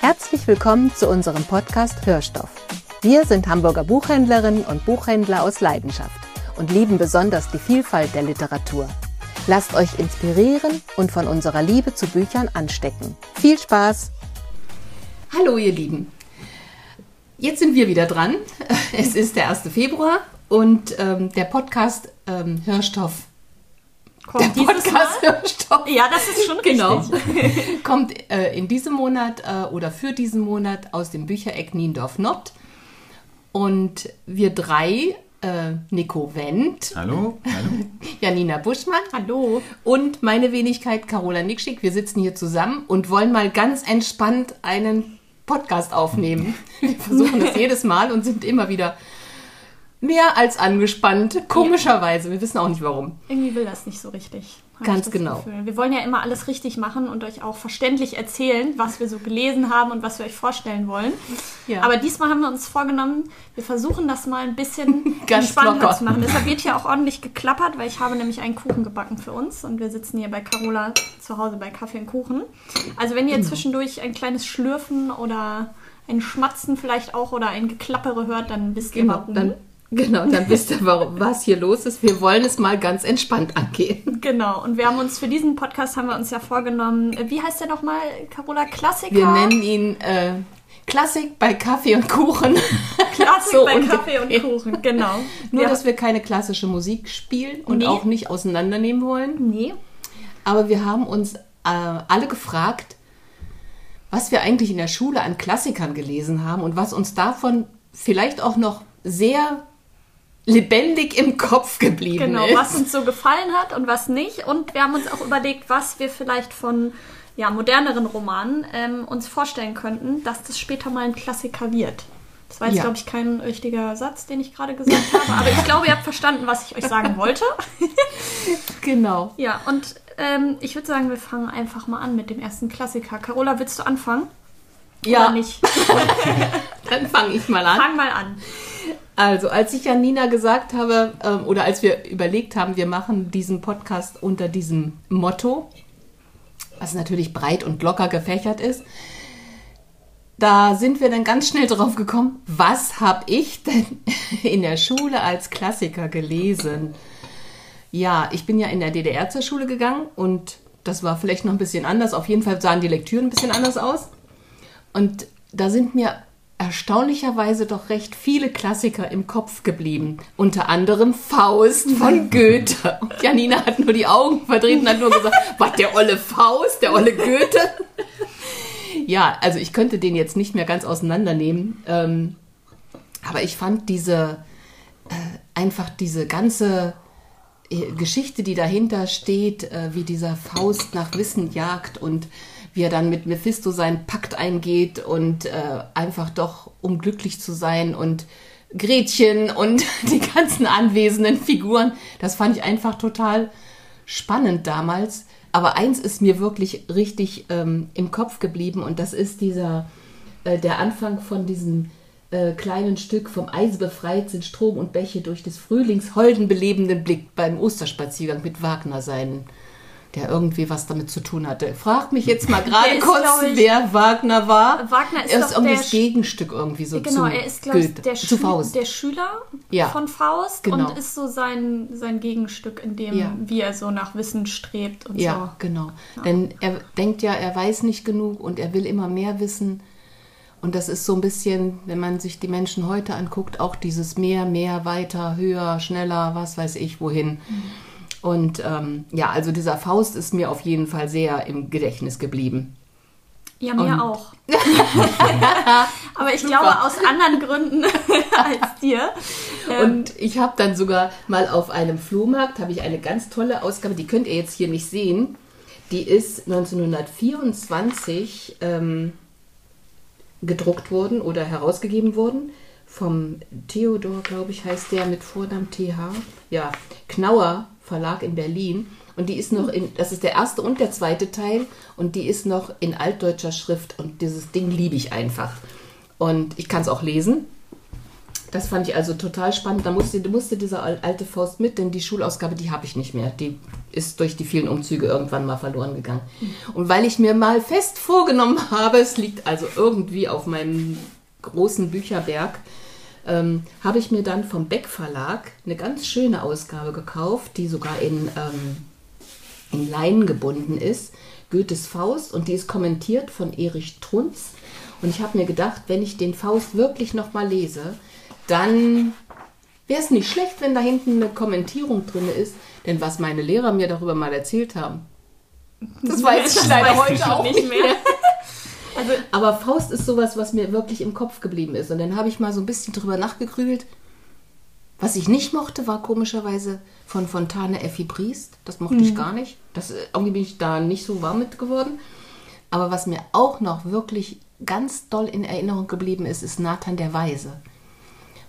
Herzlich willkommen zu unserem Podcast Hörstoff. Wir sind Hamburger Buchhändlerinnen und Buchhändler aus Leidenschaft und lieben besonders die Vielfalt der Literatur. Lasst euch inspirieren und von unserer Liebe zu Büchern anstecken. Viel Spaß! Hallo ihr Lieben. Jetzt sind wir wieder dran. Es ist der 1. Februar und ähm, der Podcast ähm, Hörstoff Kommt der Podcast Hörstoff. Ja, das ist schon genau. richtig. Kommt äh, in diesem Monat äh, oder für diesen Monat aus dem Büchereck Niendorf Nord. Und wir drei, äh, Nico Wendt, Hallo, hallo. Janina Buschmann Hallo. und meine Wenigkeit Carola Nickschick, wir sitzen hier zusammen und wollen mal ganz entspannt einen Podcast aufnehmen. Wir versuchen es jedes Mal und sind immer wieder mehr als angespannt. Komischerweise, wir wissen auch nicht warum. Irgendwie will das nicht so richtig. Ganz genau. Gefühl. Wir wollen ja immer alles richtig machen und euch auch verständlich erzählen, was wir so gelesen haben und was wir euch vorstellen wollen. Ja. Aber diesmal haben wir uns vorgenommen, wir versuchen das mal ein bisschen entspannter zu machen. Deshalb wird hier auch ordentlich geklappert, weil ich habe nämlich einen Kuchen gebacken für uns und wir sitzen hier bei Carola zu Hause bei Kaffee und Kuchen. Also wenn ihr zwischendurch ein kleines Schlürfen oder ein Schmatzen vielleicht auch oder ein Geklappere hört, dann wisst ihr Genau, warum. dann, genau, dann wisst ihr, warum, was hier los ist. Wir wollen es mal ganz entspannt angehen. Genau, und wir haben uns für diesen Podcast haben wir uns ja vorgenommen, wie heißt der nochmal, Carola? Klassiker? Wir nennen ihn äh, Klassik bei Kaffee und Kuchen. Klassik so bei ungefähr. Kaffee und Kuchen, genau. Nur, wir, dass wir keine klassische Musik spielen und Nee. auch nicht auseinandernehmen wollen. Nee, Aber wir haben uns äh, alle gefragt, was wir eigentlich in der Schule an Klassikern gelesen haben und was uns davon vielleicht auch noch sehr lebendig im Kopf geblieben genau, ist. was uns so gefallen hat und was nicht. Und wir haben uns auch überlegt, was wir vielleicht von ja, moderneren Romanen ähm, uns vorstellen könnten, dass das später mal ein Klassiker wird. Das war jetzt, Ja. glaube ich, kein richtiger Satz, den ich gerade gesagt habe, aber ich glaube, ihr habt verstanden, was ich euch sagen wollte. Genau. Ja, und ähm, ich würde sagen, wir fangen einfach mal an mit dem ersten Klassiker. Carola, willst du anfangen? Ja, Oder nicht? dann fange ich mal an. Fang mal an. Also, als ich Janina gesagt habe, ähm, oder als wir überlegt haben, wir machen diesen Podcast unter diesem Motto, was natürlich breit und locker gefächert ist, da sind wir dann ganz schnell drauf gekommen, was habe ich denn in der Schule als Klassiker gelesen? Ja, ich bin ja in der DDR zur Schule gegangen und das war vielleicht noch ein bisschen anders. Auf jeden Fall sahen die Lektüren ein bisschen anders aus. Und da sind mir erstaunlicherweise doch recht viele Klassiker im Kopf geblieben. Unter anderem Faust von Goethe. Und Janina hat nur die Augen verdreht und hat nur gesagt, was, der olle Faust, der olle Goethe? Ja, also ich könnte den jetzt nicht mehr ganz auseinandernehmen. Ähm, aber ich fand diese, äh, einfach diese ganze äh, Geschichte, die dahinter steht, äh, wie dieser Faust nach Wissen jagt und wie er dann mit Mephisto seinen Pakt eingeht und äh, einfach doch, um glücklich zu sein und Gretchen und die ganzen anwesenden Figuren, das fand ich einfach total spannend damals. Aber eins ist mir wirklich richtig ähm, im Kopf geblieben und das ist dieser, äh, der Anfang von diesem äh, kleinen Stück vom Eise befreit sind Strom und Bäche durch des Frühlings holden belebenden Blick beim Osterspaziergang mit Wagner seinen, der irgendwie was damit zu tun hatte. Fragt mich jetzt mal gerade kurz, ich- wer Wagner war. Wagner ist er doch ist irgendwie der das Gegenstück irgendwie so Genau, zu er ist, glaube ich, der, Schü- Faust. der Schüler Ja. von Faust Genau. und ist so sein, sein Gegenstück, in dem, Ja. wie er so nach Wissen strebt und Ja, genau. Denn er denkt ja, er weiß nicht genug und er will immer mehr wissen. Und das ist so ein bisschen, wenn man sich die Menschen heute anguckt, auch dieses mehr, mehr, weiter, höher, schneller, was weiß ich, wohin. Und ähm, ja, also dieser Faust ist mir auf jeden Fall sehr im Gedächtnis geblieben. Ja, mir Und- auch. Aber ich glaube aus anderen Gründen als dir. Ähm, Und ich habe dann sogar mal auf einem Flohmarkt, habe ich eine ganz tolle Ausgabe, die könnt ihr jetzt hier nicht sehen. Die ist 1924 ähm, gedruckt worden oder herausgegeben worden vom Theodor, glaube ich, heißt der mit Vornamen TH. Ja, Knauer Verlag in Berlin. Und die ist noch in, das ist der erste und der zweite Teil und die ist noch in altdeutscher Schrift und dieses Ding liebe ich einfach. Und ich kann es auch lesen. Das fand ich also total spannend. Da musste, musste dieser al- alte Faust mit, denn die Schulausgabe, die habe ich nicht mehr. Die ist durch die vielen Umzüge irgendwann mal verloren gegangen. Und weil ich mir mal fest vorgenommen habe, es liegt also irgendwie auf meinem großen Bücherberg, ähm, habe ich mir dann vom Beck Verlag eine ganz schöne Ausgabe gekauft, die sogar in, ähm, in Leinen gebunden ist. Goethes Faust und die ist kommentiert von Erich Trunz. Und ich habe mir gedacht, wenn ich den Faust wirklich nochmal lese, dann wäre es nicht schlecht, wenn da hinten eine Kommentierung drin ist. Denn was meine Lehrer mir darüber mal erzählt haben, das weiß ich leider heute auch nicht mehr. Also, Aber Faust ist sowas, was mir wirklich im Kopf geblieben ist. Und dann habe ich mal so ein bisschen drüber nachgegrübelt. Was ich nicht mochte, war komischerweise von Fontane Effi Briest. Das mochte ich gar nicht. Das, äh, irgendwie bin ich da nicht so warm mit geworden. Aber was mir auch noch wirklich ganz doll in Erinnerung geblieben ist, ist Nathan der Weise.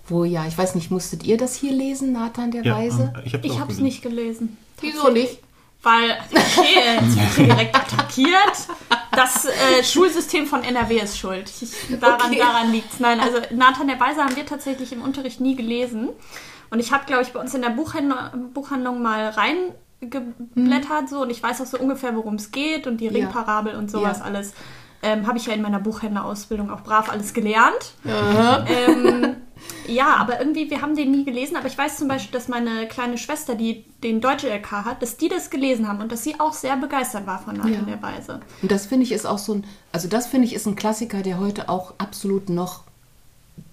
Wo ja, ich weiß nicht, musstet ihr das hier lesen, Nathan der Ja, Weise? ähm, ich habe ich habe es nicht gelesen. Wieso nicht? Weil, okay, jetzt wird hier direkt attackiert. Das äh, Schulsystem von NRW ist schuld. Ich, daran Okay. daran liegt es. Nein, also Nathan der Weise haben wir tatsächlich im Unterricht nie gelesen. Und ich habe, glaube ich, bei uns in der Buchhandlung, Buchhandlung mal reingeblättert so und ich weiß auch so ungefähr, worum es geht und die Ja. Ringparabel und sowas Ja. alles. Ähm, habe ich ja in meiner Buchhändlerausbildung auch brav alles gelernt. Ähm, ja, aber irgendwie, wir haben den nie gelesen. Aber ich weiß zum Beispiel, dass meine kleine Schwester, die den Deutsche LK hat, dass die das gelesen haben und dass sie auch sehr begeistert war von Nathan Ja. der Weise. Und das finde ich ist auch so ein, also das finde ich ist ein Klassiker, der heute auch absolut noch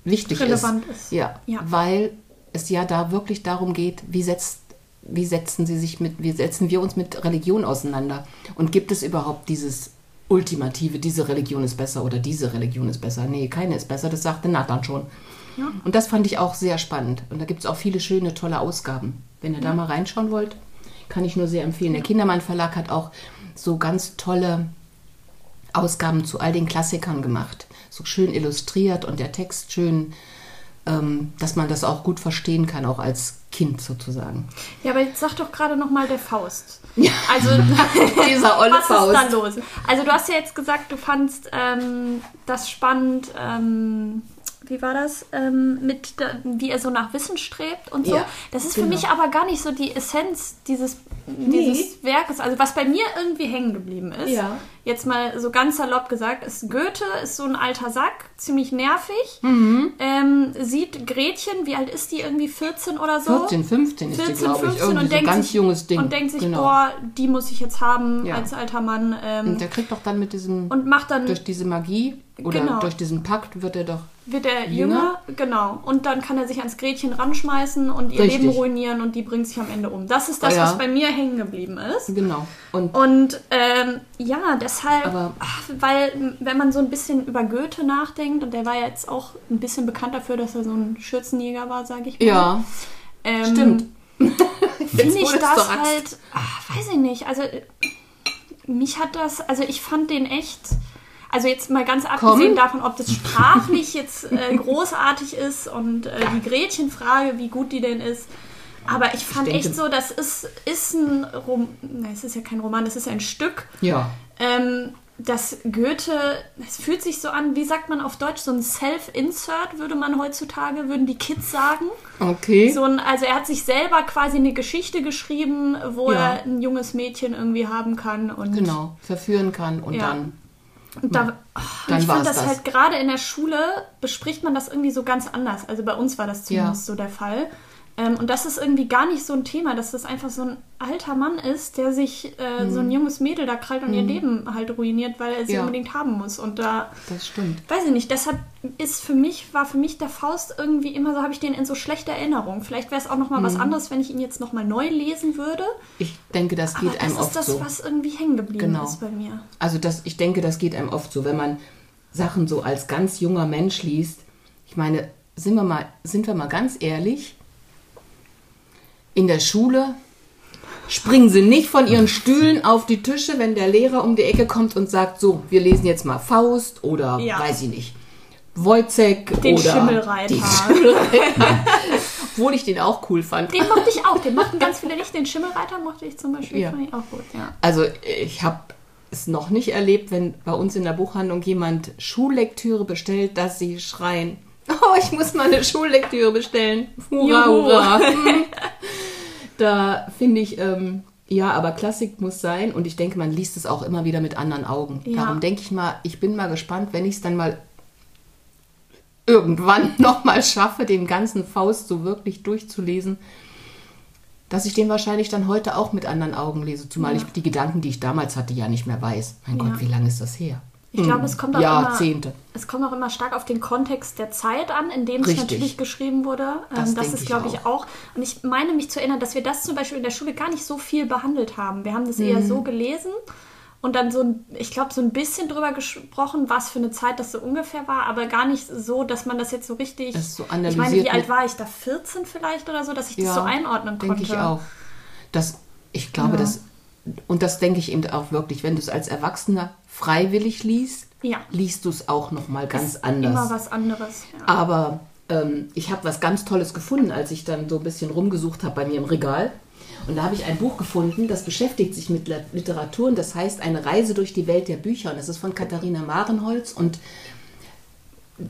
wichtig Relevant ist. ist. Ja, Ja. weil es ja da wirklich darum geht, wie setzt wie setzen sie sich mit, wie setzen wir uns mit Religion auseinander? Und gibt es überhaupt dieses Ultimative, diese Religion ist besser oder diese Religion ist besser? Nee, keine ist besser, das sagte Nathan schon. Und das fand ich auch sehr spannend. Und da gibt es auch viele schöne, tolle Ausgaben. Wenn ihr da mal reinschauen wollt, kann ich nur sehr empfehlen. Der Kindermann Verlag hat auch so ganz tolle Ausgaben zu all den Klassikern gemacht. So schön illustriert und der Text schön, ähm, dass man das auch gut verstehen kann, auch als Kind sozusagen. Ja, aber jetzt sag doch gerade noch mal der Faust. Ja. Also, Dieser olle was ist Faust. da los? Also, du hast ja jetzt gesagt, du fandst ähm, das spannend. Ähm, wie war das? Ähm, mit, der- wie er so nach Wissen strebt und so. Ja, das ist genau. für mich aber gar nicht so die Essenz dieses, dieses Werkes. Also, was bei mir irgendwie hängen geblieben ist. Ja. Jetzt mal so ganz salopp gesagt, ist Goethe ist so ein alter Sack, ziemlich nervig. Mhm. Ähm, sieht Gretchen, wie alt ist die? Irgendwie 14 oder so? 14, 15 ist die, 14, glaube ich. 15 Irgendwie und so denkt ganz sich, junges Ding. Und denkt sich, Genau. boah, die muss ich jetzt haben Ja. als alter Mann. Ähm, Und der kriegt doch dann mit diesem, und macht dann, durch diese Magie oder Genau. durch diesen Pakt wird er doch, wird er Jünger? jünger, genau. Und dann kann er sich ans Gretchen ranschmeißen und ihr Richtig. Leben ruinieren und die bringt sich am Ende um. Das ist das, Ja. was bei mir hängen geblieben ist. genau. Und Und ähm, ja, deshalb, Aber- ach, weil wenn man so ein bisschen über Goethe nachdenkt, und der war ja jetzt auch ein bisschen bekannt dafür, dass er so ein Schürzenjäger war, sage ich mal. ja, ähm, stimmt. Finde ich das halt, ach, weiß ich nicht, also mich hat das, also ich fand den echt, also jetzt mal ganz abgesehen Komm. davon, ob das sprachlich jetzt äh, großartig ist und äh, die Gretchenfrage, wie gut die denn ist. Aber ich fand denke- echt so, das ist, ist ein Roman, es ist ja kein Roman, es ist ein Stück, Ja. ähm, dass Goethe, es fühlt sich so an, wie sagt man auf Deutsch, so ein Self-Insert, würde man heutzutage, würden die Kids sagen. Okay. So ein, also er hat sich selber quasi eine Geschichte geschrieben, wo Ja. er ein junges Mädchen irgendwie haben kann. Und, Genau, verführen kann und Ja. dann. Und da, oh, Dann ich fand das, das. halt gerade in der Schule bespricht man das irgendwie so ganz anders. Also bei uns war das zumindest Ja. so der Fall. Ähm, und das ist irgendwie gar nicht so ein Thema, dass das einfach so ein alter Mann ist, der sich äh, so ein junges Mädel da krallt und ihr Leben halt ruiniert, weil er sie Mhm. Ja. unbedingt haben muss. Und da Das stimmt. weiß ich nicht, deshalb ist für mich, war für mich der Faust irgendwie immer so, habe ich den in so schlechter Erinnerung. Vielleicht wäre es auch nochmal Mhm. was anderes, wenn ich ihn jetzt nochmal neu lesen würde. Ich denke, das Aber geht das einem ist oft das, so. was irgendwie hängen geblieben Genau. ist bei mir. Also das, ich denke, das geht einem oft so, wenn man Sachen so als ganz junger Mensch liest. Ich meine, sind wir mal, sind wir mal ganz ehrlich, in der Schule springen sie nicht von ihren Stühlen auf die Tische, wenn der Lehrer um die Ecke kommt und sagt, so, wir lesen jetzt mal Faust oder Ja. weiß ich nicht, Wojcek Den oder Schimmelreiter. Den Schimmelreiter. Obwohl ich den auch cool fand. Den mochte ich auch. Den mochten ganz viele nicht. Den Schimmelreiter mochte ich zum Beispiel. Ja. Fand ich auch gut, ja. Also ich habe es noch nicht erlebt, wenn bei uns in der Buchhandlung jemand Schullektüre bestellt, dass sie schreien. oh, ich muss mal eine Schullektüre bestellen. Hurra, Juhu. hurra. da finde ich, ähm, ja, aber Klassik muss sein und ich denke, man liest es auch immer wieder mit anderen Augen. Ja. Darum denke ich mal, ich bin mal gespannt, wenn ich es dann mal irgendwann nochmal schaffe, den ganzen Faust so wirklich durchzulesen, dass ich den wahrscheinlich dann heute auch mit anderen Augen lese, zumal ja. ich die Gedanken, die ich damals hatte, ja nicht mehr weiß. Mein ja. Gott, wie lange ist das her? Ich glaube, es kommt auch Jahrzehnte. immer, es kommt auch immer stark auf den Kontext der Zeit an, in dem es natürlich geschrieben wurde. Das, ähm, das ist, glaube ich, auch. Und ich meine mich zu erinnern, dass wir das zum Beispiel in der Schule gar nicht so viel behandelt haben. Wir haben das mhm. eher so gelesen und dann so ein, ich glaube, so ein bisschen drüber gesprochen, was für eine Zeit das so ungefähr war, aber gar nicht so, dass man das jetzt so richtig. Das so ich meine, wie alt war ich da? 14 vielleicht oder so, dass ich das so einordnen konnte. Denke ich auch. Das, ich glaube, ja. das, und das denke ich eben auch wirklich, wenn du es als Erwachsener freiwillig liest, ja. liest du es auch nochmal ganz ist anders. Immer was anderes. Ja. Aber ähm, ich habe was ganz Tolles gefunden, als ich dann so ein bisschen rumgesucht habe bei mir im Regal. Und da habe ich ein Buch gefunden, das beschäftigt sich mit Literatur und das heißt Eine Reise durch die Welt der Bücher. Und das ist von Katharina Marenholz und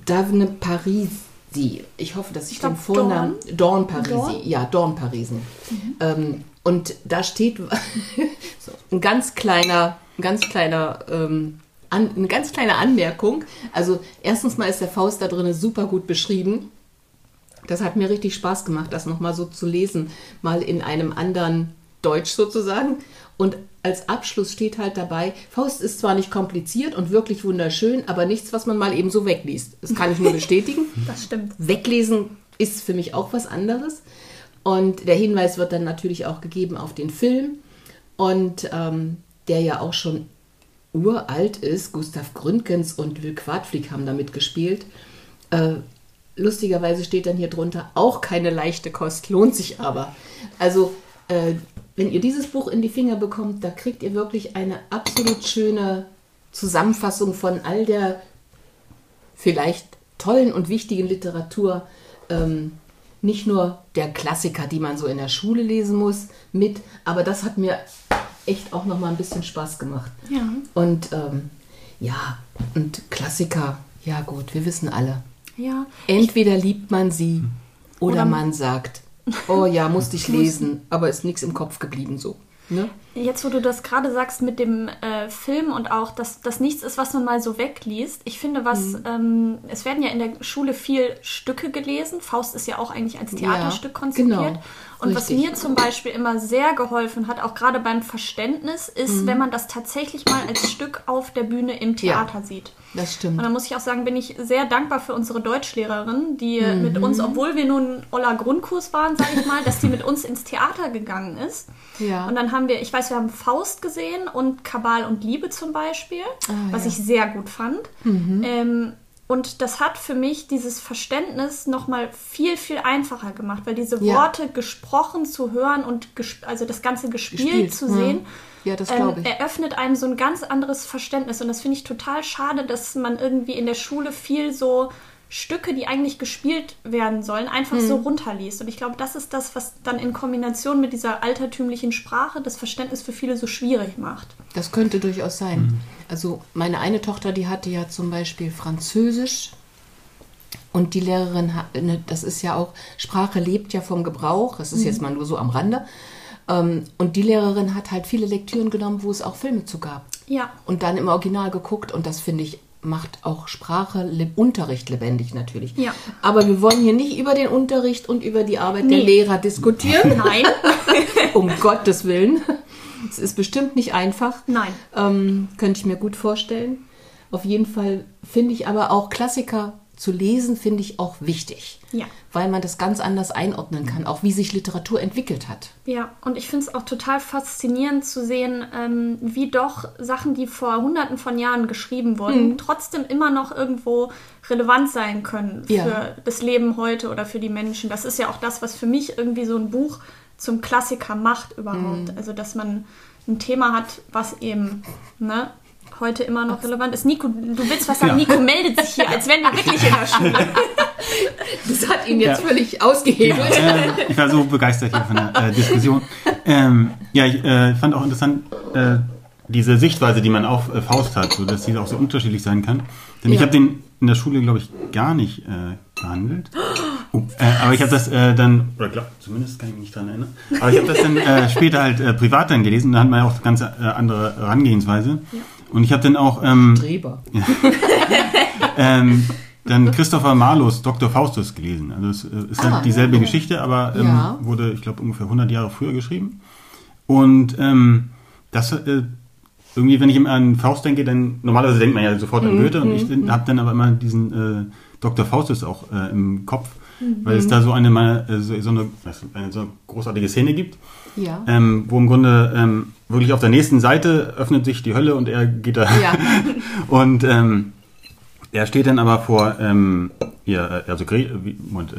Davne Parisi. Ich hoffe, dass ich, ich den Vornamen. Dorn, Dorn Parisi. Dorn? Ja, Dorn Parisi. Mhm. Ähm, und da steht so ein ganz kleiner, ein ganz kleiner ähm, an, eine ganz kleine Anmerkung. Also erstens mal ist der Faust da drin super gut beschrieben. Das hat mir richtig Spaß gemacht, das nochmal so zu lesen, mal in einem anderen Deutsch sozusagen. Und als Abschluss steht halt dabei, Faust ist zwar nicht kompliziert und wirklich wunderschön, aber nichts, was man mal eben so wegliest. Das kann ich nur bestätigen. Das stimmt. Weglesen ist für mich auch was anderes. Und der Hinweis wird dann natürlich auch gegeben auf den Film. Und ähm, der ja auch schon uralt ist. Gustav Gründgens und Will Quadflieg haben da mitgespielt. Äh, lustigerweise steht dann hier drunter, auch keine leichte Kost, lohnt sich aber. Also, äh, wenn ihr dieses Buch in die Finger bekommt, da kriegt ihr wirklich eine absolut schöne Zusammenfassung von all der vielleicht tollen und wichtigen Literatur. Ähm, nicht nur der Klassiker, die man so in der Schule lesen muss, mit, aber das hat mir echt auch noch mal ein bisschen Spaß gemacht. Ja. Und ähm, ja, und Klassiker, ja gut, wir wissen alle. Ja. Entweder liebt man sie oder, oder man sagt, oh ja, musste ich lesen, aber ist nichts im Kopf geblieben so. Ne? Jetzt, wo du das gerade sagst mit dem äh, Film und auch, dass das nichts ist, was man mal so wegliest. Ich finde, was, mhm. ähm, es werden ja in der Schule viel Stücke gelesen. Faust ist ja auch eigentlich als Theaterstück ja, konzipiert. Genau. Und Richtig. was mir zum Beispiel immer sehr geholfen hat, auch gerade beim Verständnis, ist, mhm. wenn man das tatsächlich mal als Stück auf der Bühne im Theater ja, sieht. Das stimmt. Und da muss ich auch sagen, bin ich sehr dankbar für unsere Deutschlehrerin, die mhm. mit uns, obwohl wir nun Olla Grundkurs waren, sage ich mal, dass die mit uns ins Theater gegangen ist. Ja. Und dann haben wir, ich weiß, wir haben Faust gesehen und Kabal und Liebe zum Beispiel, ah, was ja. ich sehr gut fand. Mhm. Ähm, und das hat für mich dieses Verständnis nochmal viel, viel einfacher gemacht, weil diese ja. Worte gesprochen zu hören und also das ganze gespielt, gespielt. zu sehen, ja, das ähm, ich. eröffnet einem so ein ganz anderes Verständnis. Und das finde ich total schade, dass man irgendwie in der Schule viel so Stücke, die eigentlich gespielt werden sollen, einfach mhm. so runterliest. Und ich glaube, das ist das, was dann in Kombination mit dieser altertümlichen Sprache das Verständnis für viele so schwierig macht. Das könnte durchaus sein. Mhm. Also meine eine Tochter, die hatte ja zum Beispiel Französisch. Und die Lehrerin, ne, das ist ja auch, Sprache lebt ja vom Gebrauch, das ist mhm. jetzt mal nur so am Rande. Ähm, und die Lehrerin hat halt viele Lektüren genommen, wo es auch Filme zu gab. Ja. Und dann im Original geguckt und das finde ich macht auch Sprache, Unterricht lebendig natürlich. Ja. Aber wir wollen hier nicht über den Unterricht und über die Arbeit nee. der Lehrer diskutieren. Nein. um Gottes Willen. Es ist bestimmt nicht einfach. Nein. Ähm, könnte ich mir gut vorstellen. Auf jeden Fall finde ich aber auch Klassiker zu lesen, finde ich auch wichtig. Ja. Weil man das ganz anders einordnen kann, auch wie sich Literatur entwickelt hat. Ja, und ich finde es auch total faszinierend zu sehen, ähm, wie doch Sachen, die vor hunderten von Jahren geschrieben wurden, mhm. trotzdem immer noch irgendwo relevant sein können für ja. das Leben heute oder für die Menschen. Das ist ja auch das, was für mich irgendwie so ein Buch zum Klassiker macht überhaupt. Mhm. Also, dass man ein Thema hat, was eben ne, heute immer noch relevant ist. Nico, du willst was sagen? Ja. Nico meldet sich hier, als wenn er wirklich in der Schule. Das hat ihn jetzt ja. völlig ausgehebelt. Ja, äh, ich war so begeistert hier von der äh, Diskussion. Ähm, ja, ich äh, fand auch interessant äh, diese Sichtweise, die man auf äh, Faust hat, so dass sie auch so unterschiedlich sein kann. Denn ich habe den in der Schule, glaube ich, gar nicht äh, behandelt. Oh, äh, aber ich habe das äh, dann, oder glaub, zumindest kann ich mich nicht dran erinnern, aber ich habe das dann äh, später halt äh, privat dann gelesen. Da hat man ja auch ganz äh, andere Herangehensweise. Ja. Und ich habe dann auch... Ähm, Streber. ähm, dann Christopher Marlos Dr. Faustus gelesen. Also es äh, ist halt ah, dieselbe ja. Geschichte, aber ähm, ja. wurde, ich glaube, ungefähr 100 Jahre früher geschrieben. Und ähm, das äh, irgendwie, wenn ich immer an Faust denke, dann normalerweise denkt man ja sofort an mhm, Goethe und ich mhm, habe dann aber immer diesen äh, Dr. Faustus auch äh, im Kopf, mhm. weil es da so eine, äh, so, so, eine, eine so großartige Szene gibt, ja. ähm, wo im Grunde ähm, wirklich auf der nächsten Seite öffnet sich die Hölle und er geht da. Ja. und ähm, er steht dann aber vor, ähm, ja, also Gre und, äh,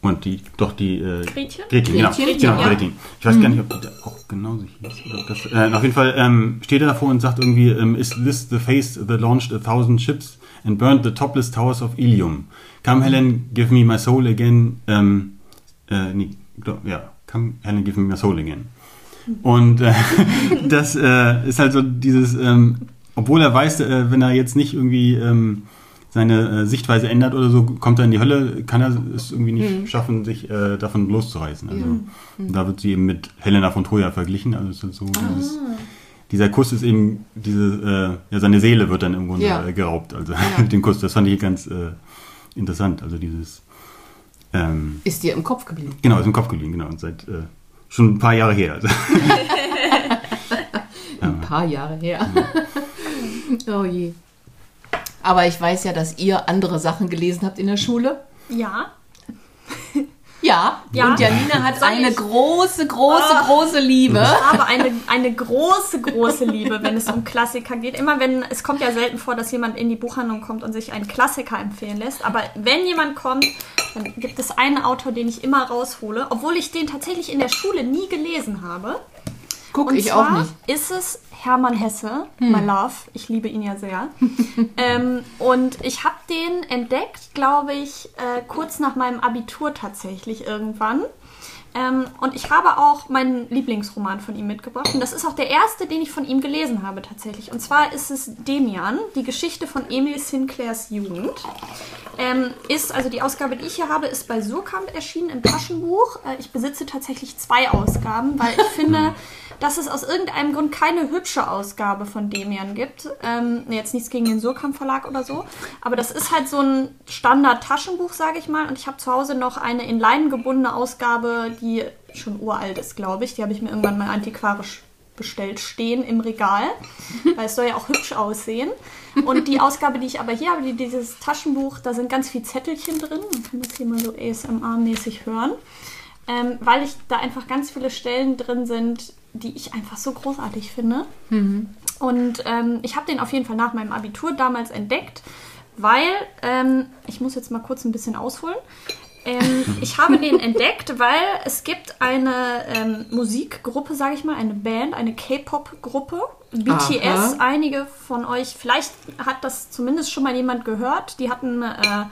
und die, doch die äh, Gretchen? Gretchen, genau. Gretchen, genau, ja. Gretchen. Ich weiß mhm. gar nicht, ob die auch genauso hieß. Oder das, äh, auf jeden Fall ähm, steht er davor und sagt irgendwie, ähm, is this the face that launched a thousand ships and burned the topless towers of Ilium? Come Helen, give me my soul again. Ähm, äh, nee, ja, come Helen, give me my soul again. Und äh, das äh, ist halt so dieses, ähm, obwohl er weiß, äh, wenn er jetzt nicht irgendwie ähm, seine äh, Sichtweise ändert oder so, kommt er in die Hölle, kann er es irgendwie nicht mhm. schaffen, sich äh, davon loszureißen. Also mhm. da wird sie eben mit Helena von Troja verglichen. Also es ist so ah. Dieser Kuss ist eben diese, äh, ja, seine Seele wird dann im Grunde ja. Äh, geraubt. Also ja. mit dem Kuss. Das fand ich ganz äh, interessant. Also dieses ähm, ist dir im Kopf geblieben? Genau, ist im Kopf geblieben, genau. Und seit äh, schon ein paar Jahre her. Also. ein paar Jahre her. Oh je. Aber ich weiß ja, dass ihr andere Sachen gelesen habt in der Schule. Ja. Ja, ja. und Janina hat Soll eine ich? große, große, oh, große Liebe. Ich habe eine, eine große, große Liebe, wenn es um Klassiker geht. Immer wenn, es kommt ja selten vor, dass jemand in die Buchhandlung kommt und sich einen Klassiker empfehlen lässt. Aber wenn jemand kommt, dann gibt es einen Autor, den ich immer raushole, obwohl ich den tatsächlich in der Schule nie gelesen habe. Guck und ich auch nicht. Ist es Hermann Hesse, hm. my love. Ich liebe ihn ja sehr. ähm, und ich habe den entdeckt, glaube ich, äh, kurz nach meinem Abitur tatsächlich irgendwann. Ähm, und ich habe auch meinen Lieblingsroman von ihm mitgebracht. Und das ist auch der erste, den ich von ihm gelesen habe tatsächlich. Und zwar ist es Demian, die Geschichte von Emil Sinclairs Jugend. Ähm, ist, also die Ausgabe, die ich hier habe, ist bei Surkamp erschienen im Taschenbuch. Äh, ich besitze tatsächlich zwei Ausgaben, weil ich finde, dass es aus irgendeinem Grund keine hübsche Ausgabe von Demian gibt. Ähm, jetzt nichts gegen den Surkamp Verlag oder so. Aber das ist halt so ein Standard-Taschenbuch, sage ich mal. Und ich habe zu Hause noch eine in Leinen gebundene Ausgabe, die schon uralt ist, glaube ich. Die habe ich mir irgendwann mal antiquarisch bestellt stehen im Regal, weil es soll ja auch hübsch aussehen. Und die Ausgabe, die ich aber hier habe, die, dieses Taschenbuch, da sind ganz viel Zettelchen drin. Man kann das hier mal so ASMR-mäßig hören. Ähm, weil ich da einfach ganz viele Stellen drin sind, die ich einfach so großartig finde. Mhm. Und ähm, ich habe den auf jeden Fall nach meinem Abitur damals entdeckt, weil, ähm, ich muss jetzt mal kurz ein bisschen ausholen. Ähm, ich habe den entdeckt, weil es gibt eine ähm, Musikgruppe, sage ich mal, eine Band, eine K-Pop-Gruppe, BTS. Aha. Einige von euch, vielleicht hat das zumindest schon mal jemand gehört. Die hatten äh,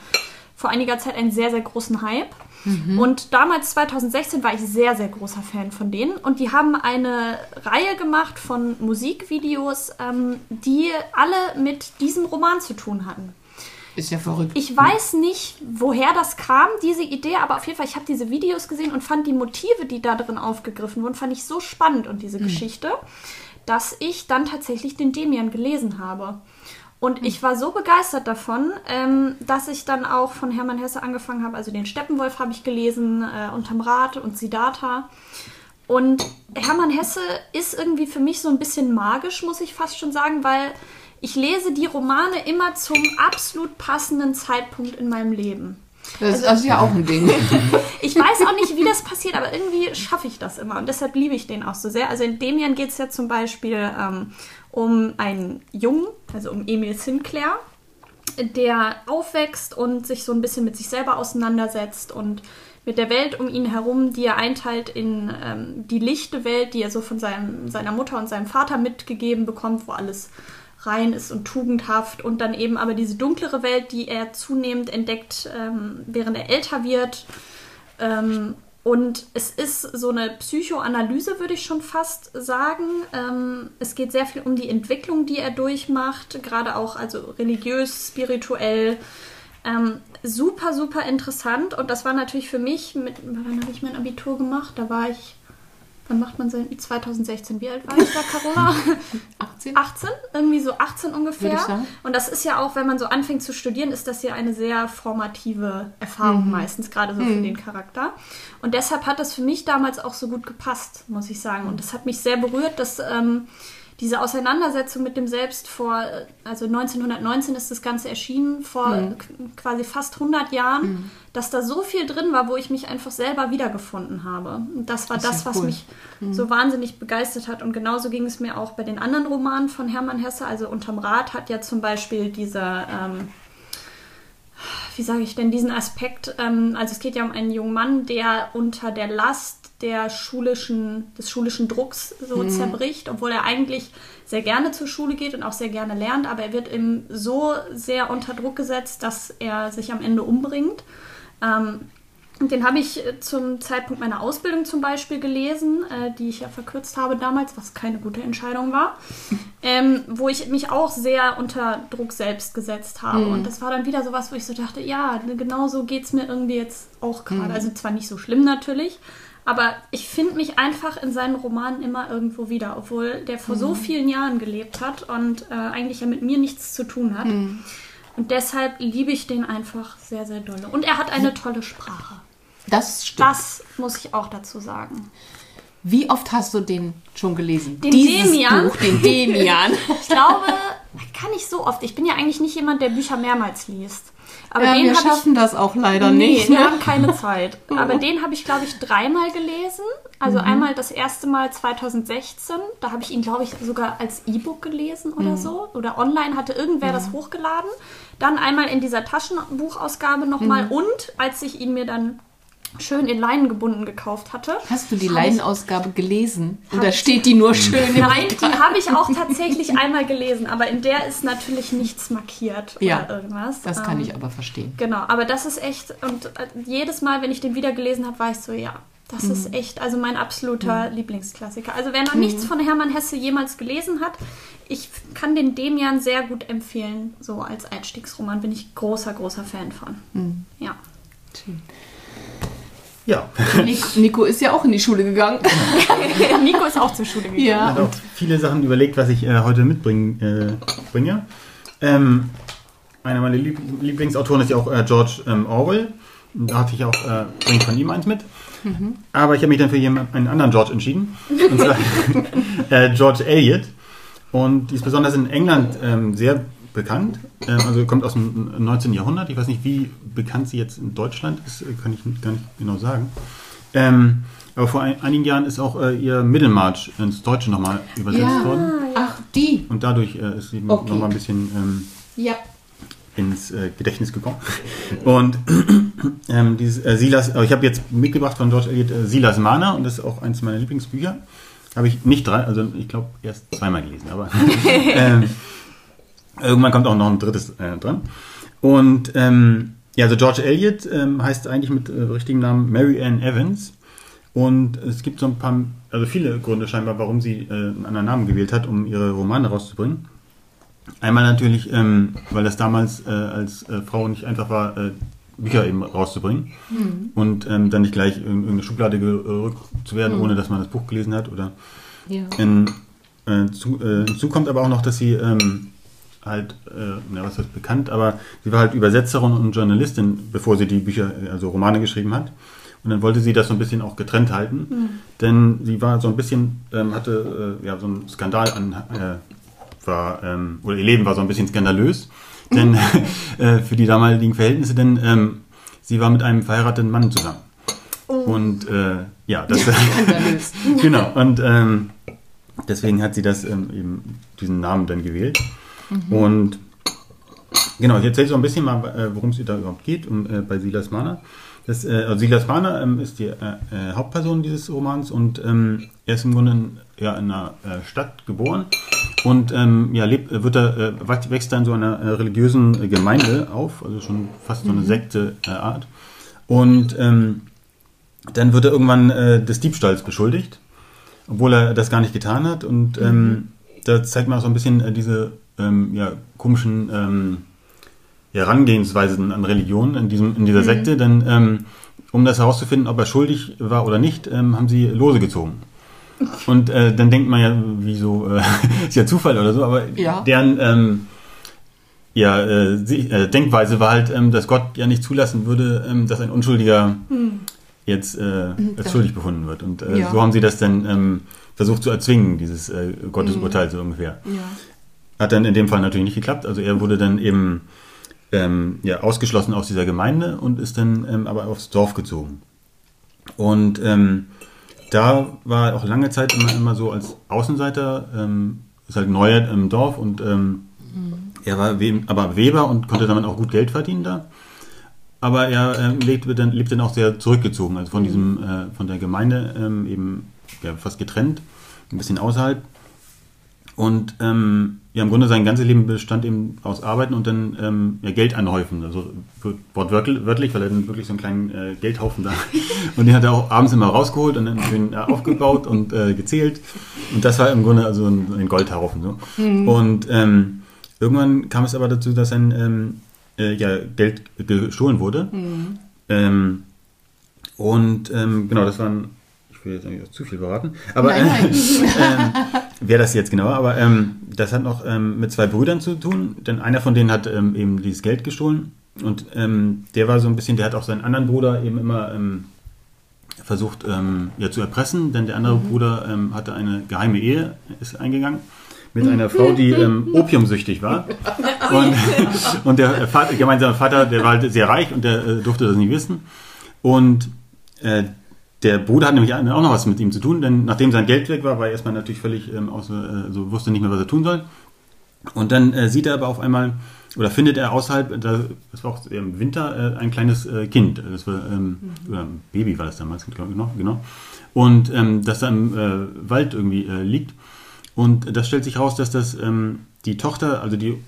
vor einiger Zeit einen sehr, sehr großen Hype. Mhm. Und damals, 2016, war ich sehr, sehr großer Fan von denen. Und die haben eine Reihe gemacht von Musikvideos, ähm, die alle mit diesem Roman zu tun hatten. Ist ja verrückt. Ich weiß nicht, woher das kam, diese Idee, aber auf jeden Fall, ich habe diese Videos gesehen und fand die Motive, die da drin aufgegriffen wurden, fand ich so spannend und diese mhm. Geschichte, dass ich dann tatsächlich den Demian gelesen habe. Und ich war so begeistert davon, ähm, dass ich dann auch von Hermann Hesse angefangen habe. Also den Steppenwolf habe ich gelesen, äh, unterm Rad und Siddhartha. Und Hermann Hesse ist irgendwie für mich so ein bisschen magisch, muss ich fast schon sagen, weil ich lese die Romane immer zum absolut passenden Zeitpunkt in meinem Leben. Das also, ist ja auch ein Ding. ich weiß auch nicht, wie das passiert, aber irgendwie schaffe ich das immer und deshalb liebe ich den auch so sehr. Also in Demian geht es ja zum Beispiel ähm, um einen Jungen, also um Emil Sinclair, der aufwächst und sich so ein bisschen mit sich selber auseinandersetzt und mit der Welt um ihn herum, die er einteilt in ähm, die lichte Welt, die er so von seinem, seiner Mutter und seinem Vater mitgegeben bekommt, wo alles rein ist und tugendhaft und dann eben aber diese dunklere Welt, die er zunehmend entdeckt, ähm, während er älter wird. Ähm, und es ist so eine Psychoanalyse, würde ich schon fast sagen. Ähm, es geht sehr viel um die Entwicklung, die er durchmacht, gerade auch also religiös, spirituell. Ähm, super, super interessant und das war natürlich für mich, mit, wann habe ich mein Abitur gemacht? Da war ich Wann macht man sein? 2016. Wie alt war ich da, Carola? 18. 18, irgendwie so 18 ungefähr. Und das ist ja auch, wenn man so anfängt zu studieren, ist das ja eine sehr formative Erfahrung mhm. meistens, gerade so mhm. für den Charakter. Und deshalb hat das für mich damals auch so gut gepasst, muss ich sagen. Und das hat mich sehr berührt, dass ähm, diese Auseinandersetzung mit dem Selbst vor, also 1919 ist das Ganze erschienen, vor mhm. quasi fast 100 Jahren, mhm. dass da so viel drin war, wo ich mich einfach selber wiedergefunden habe. Und das war das, das was cool. mich mhm. so wahnsinnig begeistert hat. Und genauso ging es mir auch bei den anderen Romanen von Hermann Hesse. Also Unterm Rad hat ja zum Beispiel dieser... Ähm, wie sage ich denn, diesen Aspekt, ähm, also es geht ja um einen jungen Mann, der unter der Last der schulischen, des schulischen Drucks so mhm. zerbricht, obwohl er eigentlich sehr gerne zur Schule geht und auch sehr gerne lernt, aber er wird ihm so sehr unter Druck gesetzt, dass er sich am Ende umbringt. Ähm, den habe ich äh, zum Zeitpunkt meiner Ausbildung zum Beispiel gelesen, äh, die ich ja verkürzt habe damals, was keine gute Entscheidung war, ähm, wo ich mich auch sehr unter Druck selbst gesetzt habe. Mhm. Und das war dann wieder so was, wo ich so dachte, ja, genau so geht es mir irgendwie jetzt auch gerade. Mhm. Also zwar nicht so schlimm natürlich, aber ich finde mich einfach in seinen Romanen immer irgendwo wieder, obwohl der vor mhm. so vielen Jahren gelebt hat und äh, eigentlich ja mit mir nichts zu tun hat. Mhm. Und deshalb liebe ich den einfach sehr, sehr doll. Und er hat eine tolle Sprache. Das stimmt. Das muss ich auch dazu sagen. Wie oft hast du den schon gelesen? Den Dieses Demian? Buch, den Demian. ich glaube, kann ich so oft. Ich bin ja eigentlich nicht jemand, der Bücher mehrmals liest. Aber ja, den wir schaffen ich, das auch leider nee, nicht. Wir ne? haben keine Zeit. Aber den habe ich, glaube ich, dreimal gelesen. Also mhm. einmal das erste Mal 2016. Da habe ich ihn, glaube ich, sogar als E-Book gelesen oder mhm. so. Oder online hatte irgendwer mhm. das hochgeladen. Dann einmal in dieser Taschenbuchausgabe nochmal. Mhm. Und als ich ihn mir dann schön in Leinen gebunden gekauft hatte. Hast du die Leinenausgabe gelesen? Oder steht die nur schön im Nein, die habe ich auch tatsächlich einmal gelesen, aber in der ist natürlich nichts markiert ja, oder irgendwas. Das kann ähm, ich aber verstehen. Genau, aber das ist echt, und äh, jedes Mal, wenn ich den wieder gelesen habe, war ich so, ja, das mhm. ist echt, also mein absoluter mhm. Lieblingsklassiker. Also wer noch mhm. nichts von Hermann Hesse jemals gelesen hat, ich kann den Demian sehr gut empfehlen. So als Einstiegsroman bin ich großer, großer Fan von. Mhm. Ja. Schön. Ja. Nico ist ja auch in die Schule gegangen. Nico ist auch zur Schule gegangen. Ja. Hat auch viele Sachen überlegt, was ich äh, heute mitbringen äh, bringe. Ähm, einer meiner Lieb Lieblingsautoren ist ja auch äh, George ähm, Orwell. Da hatte ich auch, äh, bringe von ihm eins mit. Mhm. Aber ich habe mich dann für jemanden, einen anderen George entschieden. Und zwar äh, George Eliot. Und die ist besonders in England ähm, sehr bekannt. Ähm, also kommt aus dem 19. Jahrhundert. Ich weiß nicht, wie bekannt sie jetzt in Deutschland ist, äh, kann ich gar nicht genau sagen. Ähm, aber vor ein, einigen Jahren ist auch äh, ihr Mittelmarch ins Deutsche nochmal übersetzt ja, worden. Ach, die. Und dadurch äh, ist sie okay. nochmal ein bisschen ähm, ja. ins äh, Gedächtnis gekommen. Und ähm, dieses äh, Silas, ich habe jetzt mitgebracht von George Eliot äh, Silas Mana und das ist auch eines meiner Lieblingsbücher. Habe ich nicht drei, also ich glaube erst zweimal gelesen, aber ähm, Irgendwann kommt auch noch ein drittes äh, dran. Und ähm, ja, also George Eliot ähm, heißt eigentlich mit äh, richtigen Namen Mary Ann Evans. Und es gibt so ein paar, also viele Gründe scheinbar, warum sie äh, einen anderen Namen gewählt hat, um ihre Romane rauszubringen. Einmal natürlich, ähm, weil das damals äh, als äh, Frau nicht einfach war, äh, Bücher eben rauszubringen mhm. und ähm, dann nicht gleich in irgendeine Schublade gerückt zu werden, mhm. ohne dass man das Buch gelesen hat. Oder ja. in, äh, zu, äh, hinzu kommt aber auch noch, dass sie ähm, halt, äh, na, was heißt bekannt, aber sie war halt Übersetzerin und Journalistin, bevor sie die Bücher, also Romane geschrieben hat. Und dann wollte sie das so ein bisschen auch getrennt halten, mhm. denn sie war so ein bisschen, ähm, hatte äh, ja so einen Skandal an, äh, war, ähm, oder ihr Leben war so ein bisschen skandalös, mhm. denn äh, für die damaligen Verhältnisse, denn ähm, sie war mit einem verheirateten Mann zusammen. Oh. Und äh, ja, das skandalös. genau. Und ähm, deswegen hat sie das ähm, eben diesen Namen dann gewählt. Mhm. Und genau, ich erzähle so ein bisschen mal, äh, worum es da überhaupt geht um, äh, bei Silas Mana. Das, äh, also Silas Mana ähm, ist die äh, äh, Hauptperson dieses Romans und ähm, er ist im Grunde in, ja, in einer äh, Stadt geboren und ähm, ja, lebt, wird er, wächst da in so einer religiösen Gemeinde auf, also schon fast so eine mhm. Sekte-Art. Und ähm, dann wird er irgendwann des Diebstahls beschuldigt, obwohl er das gar nicht getan hat. Und ähm, mhm. da zeigt man auch so ein bisschen diese ähm, ja, komischen ähm, Herangehensweisen an Religion in, diesem, in dieser mhm. Sekte, denn ähm, um das herauszufinden, ob er schuldig war oder nicht, ähm, haben sie Lose gezogen. Und äh, dann denkt man ja, wieso, äh, ist ja Zufall oder so, aber ja. deren ähm, ja, äh, äh, Denkweise war halt, ähm, dass Gott ja nicht zulassen würde, ähm, dass ein Unschuldiger hm. jetzt äh, hm, als schuldig befunden wird. Und äh, ja. so haben sie das dann ähm, versucht zu erzwingen, dieses Gottesurteil hm. so ungefähr. Ja. Hat dann in dem Fall natürlich nicht geklappt. Also er wurde dann eben ähm, ja, ausgeschlossen aus dieser Gemeinde und ist dann ähm, aber aufs Dorf gezogen. Und ähm, da war er auch lange Zeit immer, immer so als Außenseiter, ähm, ist halt neu im Dorf und ähm, mhm. er war We aber Weber und konnte damit auch gut Geld verdienen da. Aber er äh, lebte, dann, lebte dann auch sehr zurückgezogen, also von diesem, äh, von der Gemeinde ähm, eben ja, fast getrennt, ein bisschen außerhalb. Und ähm, ja, im Grunde sein ganzes Leben bestand eben aus Arbeiten und dann ähm, ja, Geld anhäufen. Also wortwörtlich, weil er dann wirklich so einen kleinen äh, Geldhaufen da. Und den hat er auch abends immer rausgeholt und dann schön äh, aufgebaut und äh, gezählt. Und das war im Grunde also ein, ein Goldhaufen. So. Mhm. Und ähm, irgendwann kam es aber dazu, dass sein ähm, äh, ja, Geld gestohlen wurde. Mhm. Ähm, und ähm, genau, das waren ich will jetzt eigentlich auch zu viel beraten, aber nein, nein. ähm, wer das jetzt genau, aber ähm, das hat noch ähm, mit zwei Brüdern zu tun, denn einer von denen hat ähm, eben dieses Geld gestohlen und ähm, der war so ein bisschen, der hat auch seinen anderen Bruder eben immer ähm, versucht ja, zu erpressen, denn der andere mhm. Bruder hatte eine geheime Ehe, ist eingegangen mit einer Frau, die ähm, opiumsüchtig war. Und, und der Vater, gemeinsame Vater, der war halt sehr reich und der äh, durfte das nicht wissen. Und äh, der Bruder hat nämlich auch noch was mit ihm zu tun, denn nachdem sein Geld weg war, war er erstmal natürlich völlig ähm, außer, äh, so wusste nicht mehr, was er tun soll. Und dann äh, sieht er aber auf einmal, oder findet er außerhalb, da, das war auch im Winter, äh, ein kleines äh, Kind. Das war, ähm, mhm. oder ein Baby war das damals, glaube ich noch, genau. Und ähm, das da im äh, Wald irgendwie äh, liegt. Und das stellt sich heraus, dass das ähm, die Tochter, also die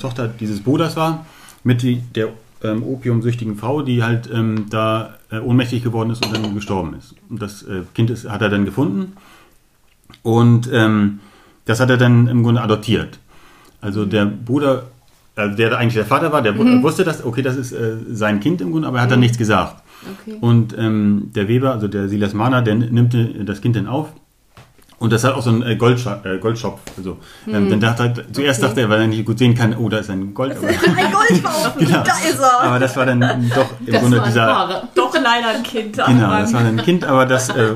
Tochter dieses Bruders war, mit die, der ähm, opiumsüchtigen Frau, die halt ähm, da äh, ohnmächtig geworden ist und dann gestorben ist. Und das äh, Kind ist, hat er dann gefunden und ähm, das hat er dann im Grunde adoptiert. Also der Bruder, äh, der eigentlich der Vater war, der mhm. wusste das, okay, das ist äh, sein Kind im Grunde, aber er hat mhm. dann nichts gesagt. Okay. Und ähm, der Weber, also der Silas Mahner, der nimmt das Kind dann auf und das hat auch so ein äh, Goldschopf. Äh, Goldschopf also, ähm, dann dachte er, zuerst okay. dachte er, weil er nicht gut sehen kann, oh, da ist ein Gold. Aber, ein Goldhaufen, genau. da ist er. Aber das war dann doch im das Grunde dieser. Haare. Doch leider ein Kind. Genau, das war ein Kind, aber das äh,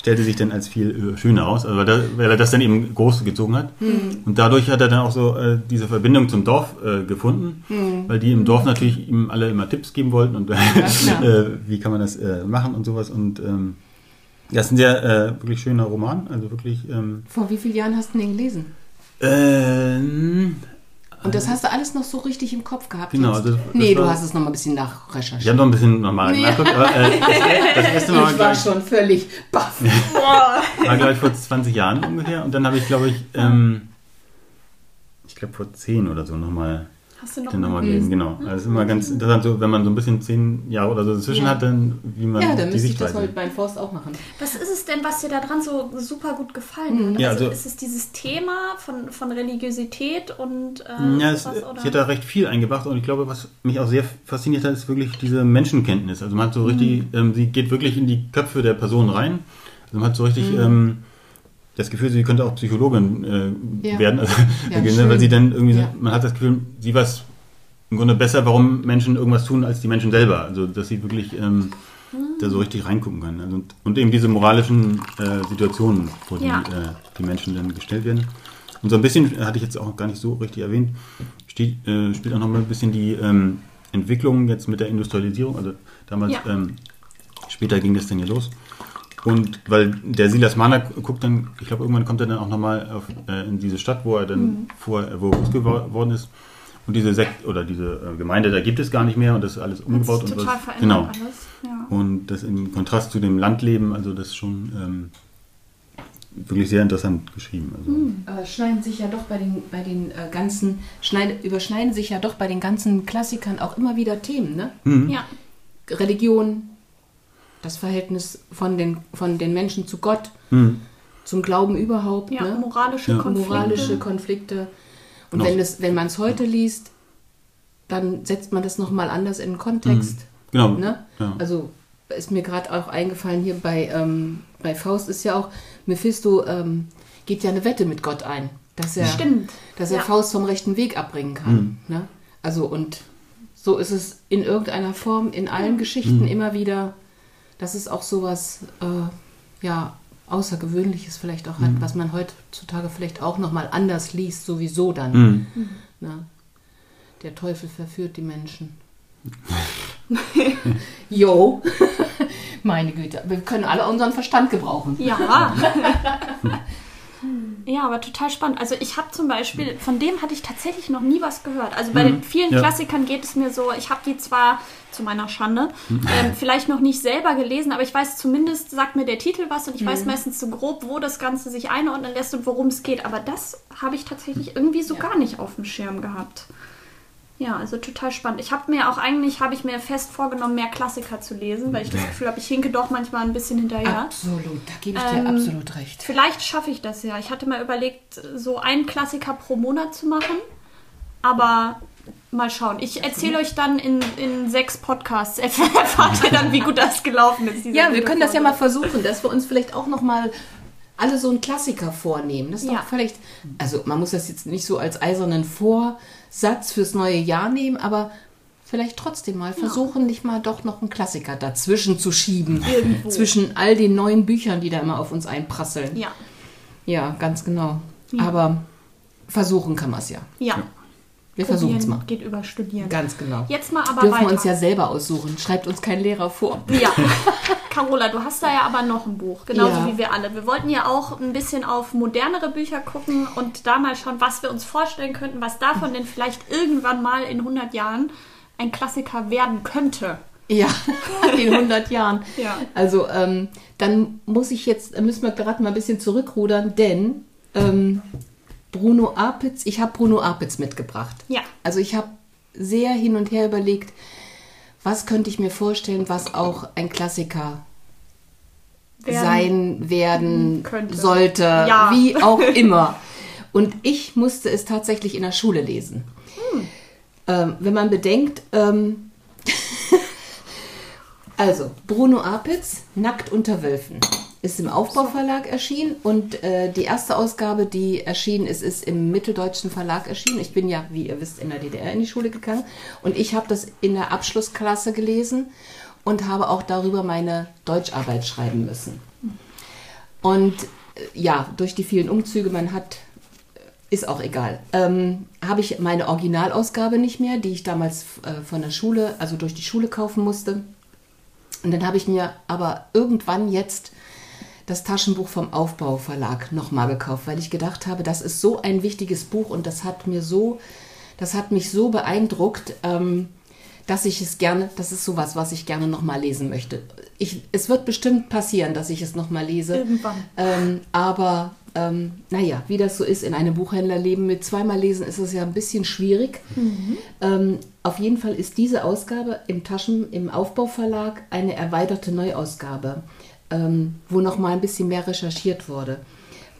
stellte sich dann als viel äh, schöner aus, also, da, weil er das dann eben groß gezogen hat. Hm. Und dadurch hat er dann auch so äh, diese Verbindung zum Dorf äh, gefunden, hm. weil die im Dorf natürlich ihm alle immer Tipps geben wollten und ja, wie kann man das machen und sowas und ähm, das ist ein sehr äh, wirklich schöner Roman. Also wirklich. Ähm, Vor wie vielen Jahren hast du den gelesen? Ähm, und das hast du alles noch so richtig im Kopf gehabt? Genau. Das, das nee, war, du hast es noch mal ein bisschen nachrecherchiert. Ich habe noch ein bisschen nochmal nee. nachgeguckt. Aber, äh, das, das, erste Mal ich war schon völlig baff. war, glaube ich, vor 20 Jahren ungefähr. Und dann habe ich, glaube ich, ähm, ich glaube vor 10 oder so nochmal Hast du noch den nochmal gelesen, genau. Also ist immer ganz interessant, so, wenn man so ein bisschen zehn Jahre oder so dazwischen ja. hat, dann wie man Ja, dann müsste ich das heute bei Forst auch machen. Was ist es denn, was dir daran so super gut gefallen hat? Ja, also, also ist es dieses Thema von, von Religiosität und äh, Ja, es, was, ich hätte da recht viel eingebracht und ich glaube, was mich auch sehr fasziniert hat, ist wirklich diese Menschenkenntnis. Also man hat so richtig, mhm. ähm, sie geht wirklich in die Köpfe der Person rein. Also man hat so richtig... Mhm. Ähm, das Gefühl, sie könnte auch Psychologin äh, ja. werden, also, ja, weil sie dann irgendwie, ja. man hat das Gefühl, sie weiß im Grunde besser, warum Menschen irgendwas tun, als die Menschen selber. Also, dass sie wirklich ähm, mhm. da so richtig reingucken kann. Also, und eben diese moralischen äh, Situationen, vor die äh, die Menschen dann gestellt werden. Und so ein bisschen, hatte ich jetzt auch gar nicht so richtig erwähnt, steht, äh, spielt auch noch mal ein bisschen die ähm, Entwicklung jetzt mit der Industrialisierung. Also damals, ähm, später ging das dann ja los. Und weil der Silas Mahner guckt dann, ich glaube, irgendwann kommt er dann auch nochmal äh, in diese Stadt, wo er dann mhm. vor, wo er groß geworden ist. Und diese Sekt oder diese äh, Gemeinde, da gibt es gar nicht mehr und das ist alles umgebaut. Das ist total und was, genau. Alles. Ja. Und das im Kontrast zu dem Landleben, also das ist schon ähm, wirklich sehr interessant geschrieben. Also. Mhm. Aber schneiden sich ja doch bei den, bei den äh, ganzen, schneid, überschneiden sich ja doch bei den ganzen Klassikern auch immer wieder Themen, ne? Mhm. Ja. Religion, das Verhältnis von den, von den Menschen zu Gott, mhm. zum Glauben überhaupt. Ja, ne? moralische, ja. Konflikte. moralische Konflikte. Und wenn, das, wenn man es heute liest, dann setzt man das nochmal anders in den Kontext. Mhm. Genau. Ne? Ja. Also ist mir gerade auch eingefallen, hier bei, ähm, bei Faust ist ja auch, Mephisto ähm, geht ja eine Wette mit Gott ein, dass er, Stimmt. Dass er ja. Faust vom rechten Weg abbringen kann. Mhm. Ne? Also und so ist es in irgendeiner Form in allen Geschichten mhm. immer wieder, dass es auch sowas äh, ja, Außergewöhnliches vielleicht auch hat, mhm. was man heutzutage vielleicht auch nochmal anders liest, sowieso dann. Mhm. Ne? Der Teufel verführt die Menschen. Jo, meine Güte, wir können alle unseren Verstand gebrauchen. Ja. Ja, aber total spannend. Also ich habe zum Beispiel, von dem hatte ich tatsächlich noch nie was gehört. Also bei mhm. den vielen ja. Klassikern geht es mir so, ich habe die zwar zu meiner Schande ähm, vielleicht noch nicht selber gelesen, aber ich weiß zumindest, sagt mir der Titel was und ich mhm. weiß meistens so grob, wo das Ganze sich einordnen lässt und worum es geht. Aber das habe ich tatsächlich irgendwie so ja. gar nicht auf dem Schirm gehabt. Ja, also total spannend. Ich habe mir auch eigentlich, habe ich mir fest vorgenommen, mehr Klassiker zu lesen, weil ich das Gefühl habe, ich hinke doch manchmal ein bisschen hinterher. Absolut, da gebe ich ähm, dir absolut recht. Vielleicht schaffe ich das ja. Ich hatte mal überlegt, so einen Klassiker pro Monat zu machen, aber mal schauen. Ich erzähle euch dann in, in sechs Podcasts, erfahrt ihr dann, wie gut das gelaufen ist. Ja, wir können das ja mal versuchen, dass wir uns vielleicht auch noch mal alle so einen Klassiker vornehmen. Das ist ja. doch vielleicht, also man muss das jetzt nicht so als eisernen Vor Satz fürs neue Jahr nehmen, aber vielleicht trotzdem mal versuchen, ja. nicht mal doch noch einen Klassiker dazwischen zu schieben. Irgendwo. Zwischen all den neuen Büchern, die da immer auf uns einprasseln. Ja. Ja, ganz genau. Ja. Aber versuchen kann man es ja. Ja. Wir versuchen es mal. Geht über Studieren. Ganz genau. Jetzt mal aber Dürfen weiter. wir uns ja selber aussuchen. Schreibt uns kein Lehrer vor. Ja. Carola, du hast da ja aber noch ein Buch, genauso ja. wie wir alle. Wir wollten ja auch ein bisschen auf modernere Bücher gucken und da mal schauen, was wir uns vorstellen könnten, was davon denn vielleicht irgendwann mal in 100 Jahren ein Klassiker werden könnte. Ja, in 100 Jahren. Ja. Also ähm, dann muss ich jetzt, müssen wir gerade mal ein bisschen zurückrudern, denn ähm, Bruno Apitz, ich habe Bruno Apitz mitgebracht. Ja. Also ich habe sehr hin und her überlegt, was könnte ich mir vorstellen, was auch ein Klassiker werden, sein werden könnte. sollte, ja. wie auch immer. Und ich musste es tatsächlich in der Schule lesen. Hm. Ähm, wenn man bedenkt, ähm, also Bruno Apitz, Nackt unter Wölfen, ist im Aufbauverlag erschienen und äh, die erste Ausgabe, die erschienen ist, ist im Mitteldeutschen Verlag erschienen. Ich bin ja, wie ihr wisst, in der DDR in die Schule gegangen und ich habe das in der Abschlussklasse gelesen und habe auch darüber meine Deutscharbeit schreiben müssen. Und äh, ja, durch die vielen Umzüge, man hat, äh, ist auch egal, ähm, habe ich meine Originalausgabe nicht mehr, die ich damals äh, von der Schule, also durch die Schule kaufen musste. Und dann habe ich mir aber irgendwann jetzt das Taschenbuch vom Aufbau Verlag nochmal gekauft, weil ich gedacht habe, das ist so ein wichtiges Buch und das hat mir so, das hat mich so beeindruckt, ähm, dass ich es gerne, das ist sowas, was ich gerne nochmal lesen möchte. Ich, es wird bestimmt passieren, dass ich es nochmal lese. Irgendwann. Ähm, aber ähm, naja, wie das so ist in einem Buchhändlerleben mit zweimal lesen, ist es ja ein bisschen schwierig. Mhm. Ähm, auf jeden Fall ist diese Ausgabe im Taschen, im Aufbauverlag eine erweiterte Neuausgabe ähm, wo noch mal ein bisschen mehr recherchiert wurde.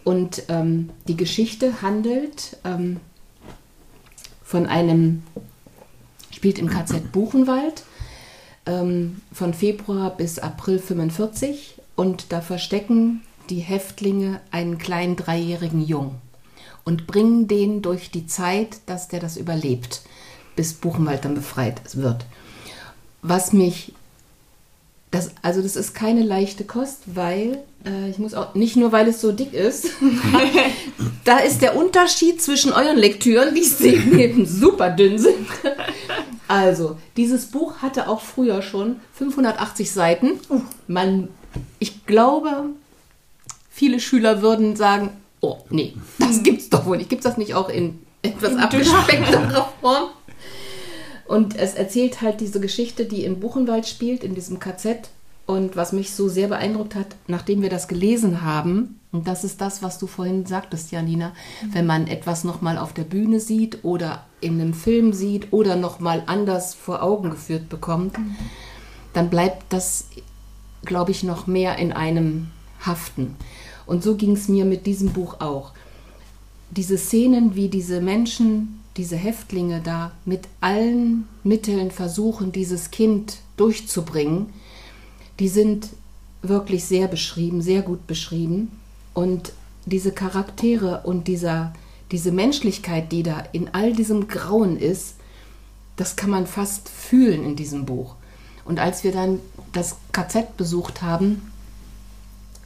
Und ähm, die Geschichte handelt ähm, von einem, spielt im KZ Buchenwald ähm, von Februar bis April 45 und da verstecken die Häftlinge einen kleinen dreijährigen Jungen und bringen den durch die Zeit, dass der das überlebt, bis Buchenwald dann befreit wird. Was mich das, also das ist keine leichte Kost, weil äh, ich muss auch nicht nur, weil es so dick ist. da ist der Unterschied zwischen euren Lektüren, die eben super dünn sind. Also dieses Buch hatte auch früher schon 580 Seiten. Man, ich glaube, viele Schüler würden sagen, oh nee, das gibt's doch wohl nicht. Gibt das nicht auch in etwas abgespeckterer Form? Und es erzählt halt diese Geschichte, die in Buchenwald spielt, in diesem KZ. Und was mich so sehr beeindruckt hat, nachdem wir das gelesen haben, und das ist das, was du vorhin sagtest, Janina, mhm. wenn man etwas nochmal auf der Bühne sieht oder in einem Film sieht oder nochmal anders vor Augen geführt bekommt, mhm. dann bleibt das, glaube ich, noch mehr in einem haften. Und so ging es mir mit diesem Buch auch. Diese Szenen, wie diese Menschen diese Häftlinge da mit allen Mitteln versuchen, dieses Kind durchzubringen, die sind wirklich sehr beschrieben, sehr gut beschrieben. Und diese Charaktere und dieser, diese Menschlichkeit, die da in all diesem Grauen ist, das kann man fast fühlen in diesem Buch. Und als wir dann das KZ besucht haben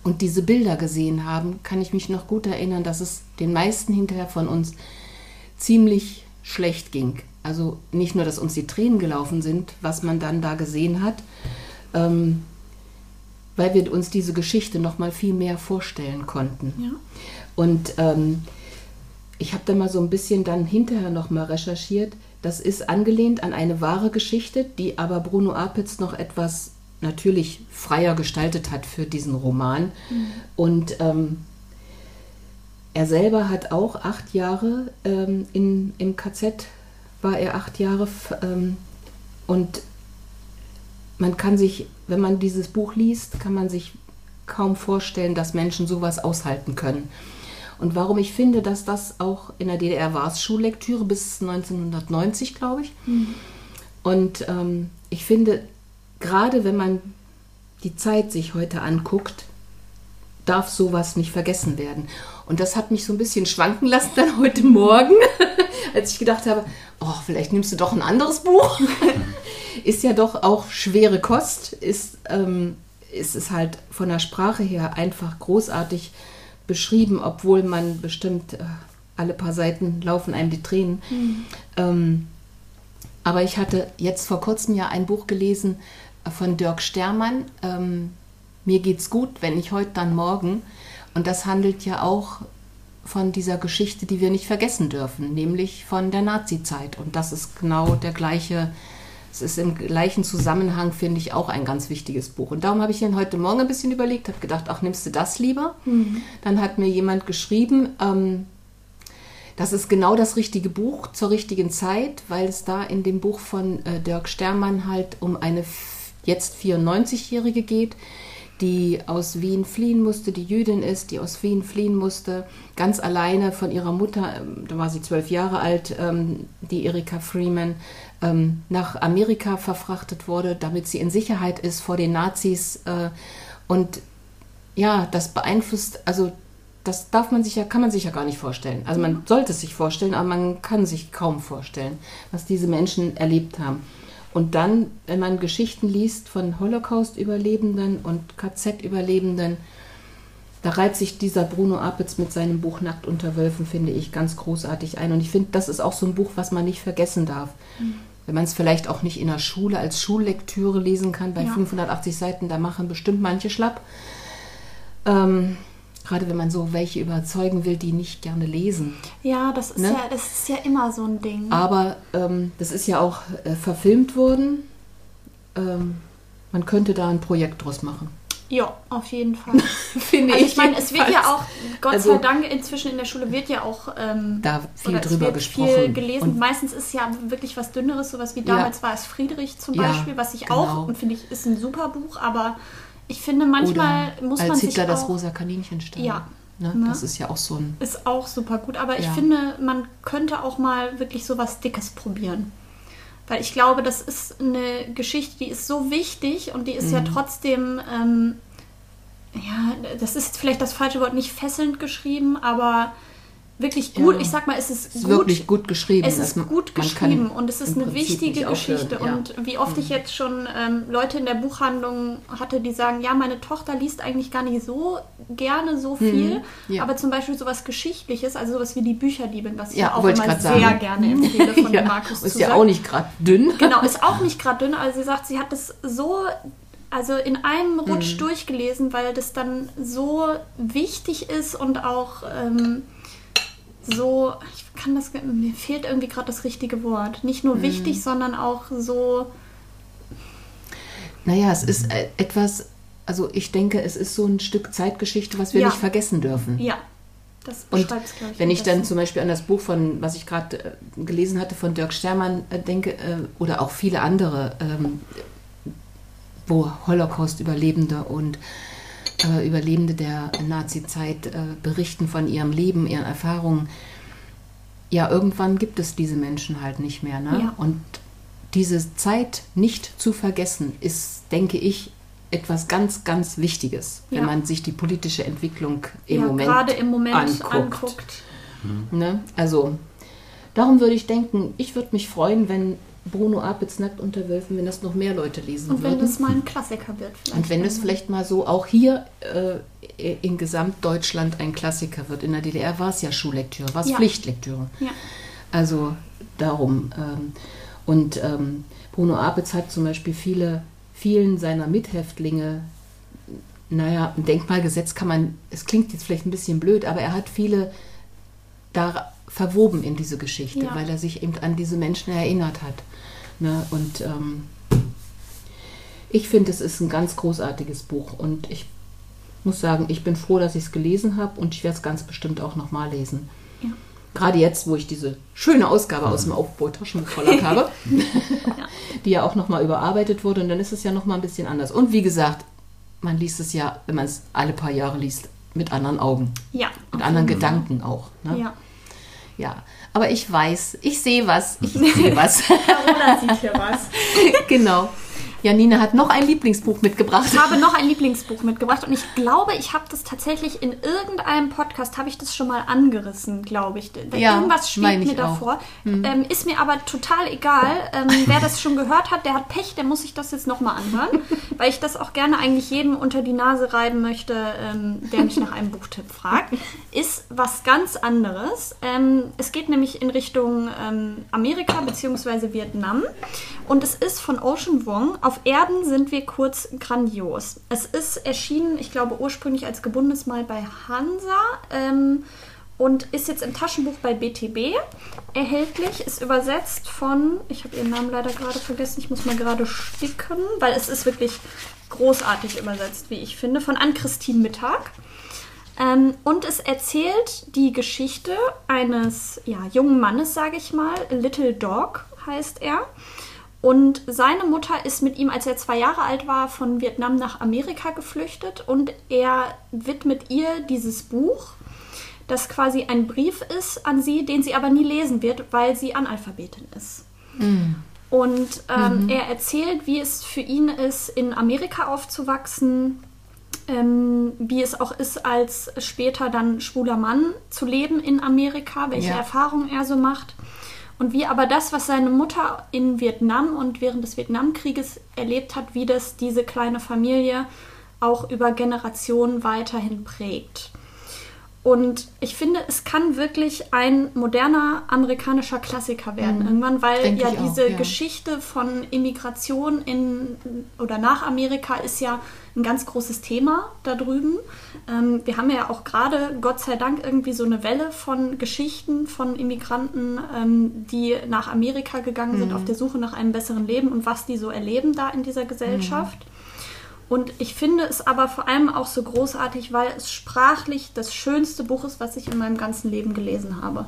und diese Bilder gesehen haben, kann ich mich noch gut erinnern, dass es den meisten hinterher von uns ziemlich schlecht ging. Also nicht nur, dass uns die Tränen gelaufen sind, was man dann da gesehen hat, ähm, weil wir uns diese Geschichte noch mal viel mehr vorstellen konnten. Ja. Und ähm, ich habe da mal so ein bisschen dann hinterher noch mal recherchiert. Das ist angelehnt an eine wahre Geschichte, die aber Bruno Apitz noch etwas natürlich freier gestaltet hat für diesen Roman. Mhm. Und ähm, er selber hat auch acht Jahre ähm, in, im KZ, war er acht Jahre ähm, und man kann sich, wenn man dieses Buch liest, kann man sich kaum vorstellen, dass Menschen sowas aushalten können. Und warum ich finde, dass das auch in der DDR war es Schullektüre bis 1990, glaube ich. Mhm. Und ähm, ich finde, gerade wenn man die Zeit sich heute anguckt, darf sowas nicht vergessen werden. Und das hat mich so ein bisschen schwanken lassen dann heute Morgen, als ich gedacht habe, oh, vielleicht nimmst du doch ein anderes Buch. ist ja doch auch schwere Kost, ist, ähm, ist es halt von der Sprache her einfach großartig beschrieben, obwohl man bestimmt äh, alle paar Seiten laufen einem die Tränen. Mhm. Ähm, aber ich hatte jetzt vor kurzem ja ein Buch gelesen äh, von Dirk Stermann, ähm, Mir geht's gut, wenn ich heute dann morgen. Und das handelt ja auch von dieser Geschichte, die wir nicht vergessen dürfen, nämlich von der Nazi-Zeit. Und das ist genau der gleiche es ist im gleichen Zusammenhang, finde ich, auch ein ganz wichtiges Buch. Und darum habe ich dann heute Morgen ein bisschen überlegt, habe gedacht, ach, nimmst du das lieber? Mhm. Dann hat mir jemand geschrieben, ähm, das ist genau das richtige Buch zur richtigen Zeit, weil es da in dem Buch von äh, Dirk Stermann halt um eine jetzt 94-Jährige geht, die aus Wien fliehen musste, die Jüdin ist, die aus Wien fliehen musste, ganz alleine von ihrer Mutter, ähm, da war sie zwölf Jahre alt, ähm, die Erika Freeman, ähm, nach Amerika verfrachtet wurde, damit sie in Sicherheit ist vor den Nazis. Äh, und ja, das beeinflusst, also das darf man sich ja, kann man sich ja gar nicht vorstellen. Also man sollte es sich vorstellen, aber man kann sich kaum vorstellen, was diese Menschen erlebt haben. Und dann, wenn man Geschichten liest von Holocaust-Überlebenden und KZ-Überlebenden, da reiht sich dieser Bruno Apitz mit seinem Buch Nackt unter Wölfen, finde ich, ganz großartig ein. Und ich finde, das ist auch so ein Buch, was man nicht vergessen darf. Mhm. Wenn man es vielleicht auch nicht in der Schule als Schullektüre lesen kann, bei ja. 580 Seiten, da machen bestimmt manche schlapp. Ähm, gerade wenn man so welche überzeugen will, die nicht gerne lesen. Ja, das ist, ne? ja, das ist ja immer so ein Ding. Aber ähm, das ist ja auch äh, verfilmt worden. Ähm, man könnte da ein Projekt draus machen. Ja, auf jeden Fall. Finde also ich. Ich meine, es wird ja auch, Gott also, sei Dank, inzwischen in der Schule wird ja auch ähm, da viel drüber gesprochen. Viel gelesen. Und Meistens ist ja wirklich was Dünneres, sowas wie damals ja. war es Friedrich zum Beispiel, ja, was ich genau. auch und finde ich ist ein super Buch, aber ich finde manchmal Oder muss als man Hitler sich das rosa Kaninchen stand. Ja. Ne? Ne? Das ist ja auch so ein. Ist auch super gut, aber ich finde, man könnte auch mal wirklich sowas Dickes probieren. Weil ich glaube, das ist eine Geschichte, die ist so wichtig und die ist mhm. ja trotzdem, ähm, ja, das ist vielleicht das falsche Wort, nicht fesselnd geschrieben, aber wirklich gut. Ja. Ich sag mal, es ist, es ist gut, wirklich gut geschrieben. Es ist gut geschrieben und es ist eine wichtige Geschichte. Ja. Und wie oft mhm. ich jetzt schon ähm, Leute in der Buchhandlung hatte, die sagen, ja, meine Tochter liest eigentlich gar nicht so gerne so mhm. viel, mhm. ja. aber zum Beispiel sowas Geschichtliches, also sowas wie die Bücherliebin, was ich auch immer sehr sagen. gerne empfehle von ja. Markus Ist ja auch nicht gerade dünn. Genau, ist auch nicht gerade dünn, aber sie sagt, sie hat das so also in einem Rutsch mhm. durchgelesen, weil das dann so wichtig ist und auch ähm, so, ich kann das, mir fehlt irgendwie gerade das richtige Wort. Nicht nur mhm. wichtig, sondern auch so. Naja, es ist äh, etwas, also ich denke, es ist so ein Stück Zeitgeschichte, was wir ja. nicht vergessen dürfen. Ja. Das ich. Wenn ich dann zum Beispiel an das Buch von, was ich gerade äh, gelesen hatte, von Dirk Stermann äh, denke, äh, oder auch viele andere, ähm, wo Holocaust-Überlebende und äh, Überlebende der Nazi-Zeit äh, berichten von ihrem Leben, ihren Erfahrungen. ja, irgendwann gibt es diese Menschen halt nicht mehr. Ne? Ja. Und diese Zeit nicht zu vergessen, ist, denke ich, etwas ganz, ganz Wichtiges, wenn ja. man sich die politische Entwicklung im ja, Moment, gerade im Moment anguckt. anguckt. Mhm. Ne? Also darum würde ich denken, ich würde mich freuen, wenn Bruno Apitz Nackt unter Wölfen, wenn das noch mehr Leute lesen Und wenn würden. das mal ein Klassiker wird. Und wenn es vielleicht mal so auch hier äh, in Gesamtdeutschland ein Klassiker wird. In der DDR war es ja Schullektüre, war es ja. Pflichtlektüre. Ja. Also darum. Ähm, und ähm, Bruno Apitz hat zum Beispiel viele, vielen seiner Mithäftlinge, naja, ein Denkmalgesetz kann man, es klingt jetzt vielleicht ein bisschen blöd, aber er hat viele da verwoben in diese Geschichte, ja. weil er sich eben an diese Menschen erinnert hat. Ne? Und ähm, ich finde, es ist ein ganz großartiges Buch und ich muss sagen, ich bin froh, dass ich es gelesen habe und ich werde es ganz bestimmt auch nochmal lesen. Ja. Gerade jetzt, wo ich diese schöne Ausgabe aus dem Aufbau Taschenbuchverlag habe, die ja auch nochmal überarbeitet wurde und dann ist es ja nochmal ein bisschen anders. Und wie gesagt, man liest es ja, wenn man es alle paar Jahre liest, mit anderen Augen. Ja. Mit anderen Gedanken auch. Ne? Ja. Ja, aber ich weiß, ich sehe was, ich sehe was. Carola sieht hier was. genau. Janine hat noch ein Lieblingsbuch mitgebracht. Ich habe noch ein Lieblingsbuch mitgebracht und ich glaube, ich habe das tatsächlich in irgendeinem Podcast, habe ich das schon mal angerissen, glaube ich. Ja, Irgendwas schwebt mir davor. Hm. Ähm, ist mir aber total egal. Ähm, wer das schon gehört hat, der hat Pech, der muss sich das jetzt nochmal anhören, weil ich das auch gerne eigentlich jedem unter die Nase reiben möchte, ähm, der mich nach einem Buchtipp fragt. Ist was ganz anderes. Ähm, es geht nämlich in Richtung ähm, Amerika bzw. Vietnam und es ist von Ocean Wong auf Erden sind wir kurz grandios. Es ist erschienen, ich glaube, ursprünglich als gebundenes Mal bei Hansa ähm, und ist jetzt im Taschenbuch bei BTB erhältlich. Ist übersetzt von, ich habe ihren Namen leider gerade vergessen, ich muss mal gerade sticken, weil es ist wirklich großartig übersetzt, wie ich finde, von Ann-Christine Mittag. Ähm, und es erzählt die Geschichte eines ja, jungen Mannes, sage ich mal. Little Dog heißt er. Und seine Mutter ist mit ihm, als er zwei Jahre alt war, von Vietnam nach Amerika geflüchtet und er widmet ihr dieses Buch, das quasi ein Brief ist an sie, den sie aber nie lesen wird, weil sie Analphabetin ist. Mhm. Und ähm, mhm. er erzählt, wie es für ihn ist, in Amerika aufzuwachsen, ähm, wie es auch ist, als später dann schwuler Mann zu leben in Amerika, welche ja. Erfahrungen er so macht. Und wie aber das, was seine Mutter in Vietnam und während des Vietnamkrieges erlebt hat, wie das diese kleine Familie auch über Generationen weiterhin prägt. Und ich finde, es kann wirklich ein moderner amerikanischer Klassiker werden mhm. irgendwann, weil Denk ja diese auch, ja. Geschichte von Immigration in oder nach Amerika ist ja ein ganz großes Thema da drüben. Ähm, wir haben ja auch gerade, Gott sei Dank, irgendwie so eine Welle von Geschichten von Immigranten, ähm, die nach Amerika gegangen mhm. sind auf der Suche nach einem besseren Leben und was die so erleben da in dieser Gesellschaft. Mhm. Und ich finde es aber vor allem auch so großartig, weil es sprachlich das schönste Buch ist, was ich in meinem ganzen Leben gelesen habe.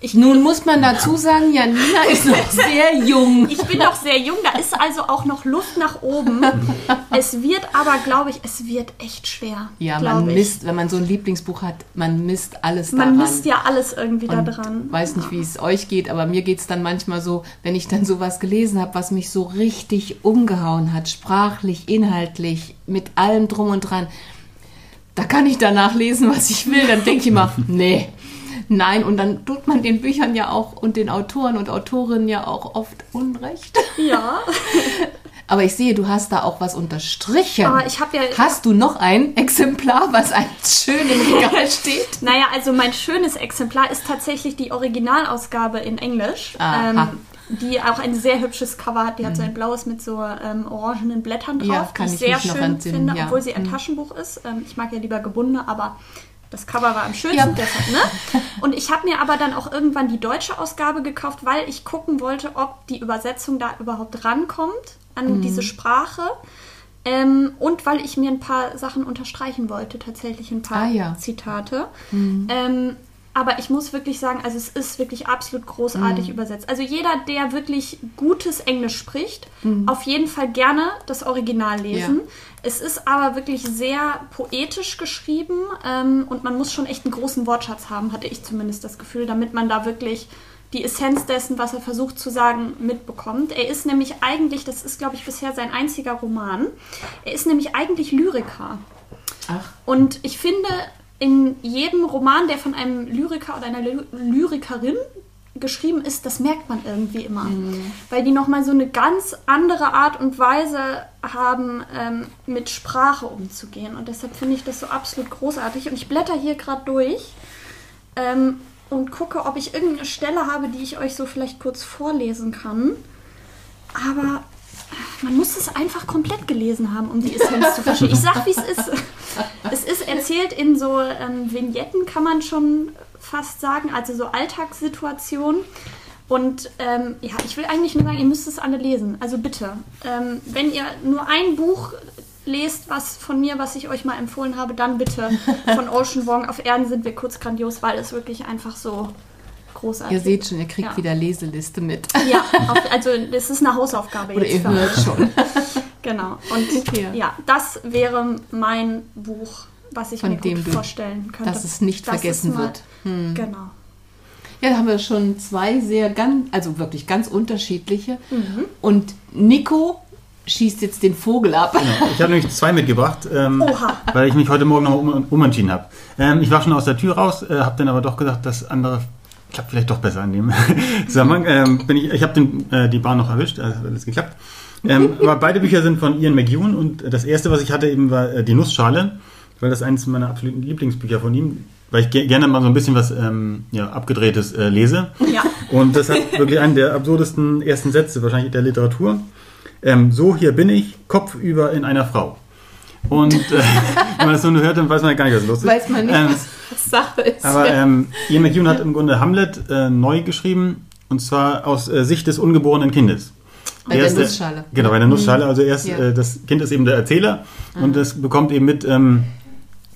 Ich Nun muss man dazu sagen, Janina ist noch sehr jung. Ich bin noch sehr jung, da ist also auch noch Luft nach oben. Es wird aber, glaube ich, es wird echt schwer. Ja, man misst, wenn man so ein Lieblingsbuch hat, man misst alles daran. Man misst ja alles irgendwie da dran. weiß nicht, wie es euch geht, aber mir geht es dann manchmal so, wenn ich dann sowas gelesen habe, was mich so richtig umgehauen hat, sprachlich, inhaltlich, mit allem drum und dran. Da kann ich danach lesen, was ich will. Dann denke ich immer, nee, Nein, und dann tut man den Büchern ja auch und den Autoren und Autorinnen ja auch oft Unrecht. Ja. Aber ich sehe, du hast da auch was unterstrichen. Aber ich habe ja. Hast du noch ein Exemplar, was ein schön im Regal steht? Naja, also mein schönes Exemplar ist tatsächlich die Originalausgabe in Englisch. Ähm, die auch ein sehr hübsches Cover hat. Die hat so ein mhm. blaues mit so ähm, orangenen Blättern drauf, ja, kann die ich sehr schön finde, ja. obwohl sie ein mhm. Taschenbuch ist. Ähm, ich mag ja lieber gebundene, aber das Cover war am schönsten, ja. deshalb, ne? Und ich habe mir aber dann auch irgendwann die deutsche Ausgabe gekauft, weil ich gucken wollte, ob die Übersetzung da überhaupt rankommt an mhm. diese Sprache. Ähm, und weil ich mir ein paar Sachen unterstreichen wollte, tatsächlich ein paar ah, ja. Zitate. Mhm. Ähm, aber ich muss wirklich sagen, also es ist wirklich absolut großartig mhm. übersetzt. Also jeder, der wirklich gutes Englisch spricht, mhm. auf jeden Fall gerne das Original lesen. Ja. Es ist aber wirklich sehr poetisch geschrieben ähm, und man muss schon echt einen großen Wortschatz haben, hatte ich zumindest das Gefühl, damit man da wirklich die Essenz dessen, was er versucht zu sagen, mitbekommt. Er ist nämlich eigentlich, das ist glaube ich bisher sein einziger Roman, er ist nämlich eigentlich Lyriker. Ach. Und ich finde, in jedem Roman, der von einem Lyriker oder einer Lyrikerin geschrieben ist, das merkt man irgendwie immer. Mhm. Weil die nochmal so eine ganz andere Art und Weise haben, ähm, mit Sprache umzugehen. Und deshalb finde ich das so absolut großartig. Und ich blätter hier gerade durch ähm, und gucke, ob ich irgendeine Stelle habe, die ich euch so vielleicht kurz vorlesen kann. Aber man muss es einfach komplett gelesen haben, um die Essenz zu verstehen. Ich sag, wie es ist. Es ist erzählt in so ähm, Vignetten, kann man schon fast sagen, also so Alltagssituationen. Und ähm, ja, ich will eigentlich nur sagen, ihr müsst es alle lesen. Also bitte, ähm, wenn ihr nur ein Buch lest, was von mir, was ich euch mal empfohlen habe, dann bitte von Ocean Wong. Auf Erden sind wir kurz grandios, weil es wirklich einfach so großartig. Ihr seht schon, ihr kriegt ja. wieder Leseliste mit. Ja, auf, also das ist eine Hausaufgabe Oder jetzt. Ihr hört schon. genau. Und ja. ja, das wäre mein Buch, was ich Von mir gut vorstellen könnte. Dass es nicht das vergessen mal, wird. Hm. Genau. Ja, da haben wir schon zwei sehr ganz, also wirklich ganz unterschiedliche. Mhm. Und Nico schießt jetzt den Vogel ab. Genau. Ich habe nämlich zwei mitgebracht, ähm, weil ich mich heute Morgen noch um, umentschieden habe. Ähm, ich war schon aus der Tür raus, äh, habe dann aber doch gesagt, das andere klappt vielleicht doch besser an dem Zusammenhang. Ähm, bin ich ich habe äh, die Bahn noch erwischt, also alles geklappt. Ähm, aber beide Bücher sind von Ian McEwan und das erste, was ich hatte, eben war äh, Die Nussschale, weil das eines meiner absoluten Lieblingsbücher von ihm weil ich gerne mal so ein bisschen was ähm, ja, abgedrehtes äh, lese. Ja. Und das hat wirklich einen der absurdesten ersten Sätze wahrscheinlich der Literatur. Ähm, so, hier bin ich, kopfüber in einer Frau. Und äh, wenn man das so nur hört, dann weiß man ja gar nicht, was los ist. Weiß man nicht, ähm, Sache ist. Aber ähm, Ian McEwan hat im Grunde Hamlet äh, neu geschrieben, und zwar aus äh, Sicht des ungeborenen Kindes. Bei der, der Nussschale. Genau, bei der Nussschale. Also erst, ja. äh, das Kind ist eben der Erzähler ah. und es bekommt eben mit, ähm,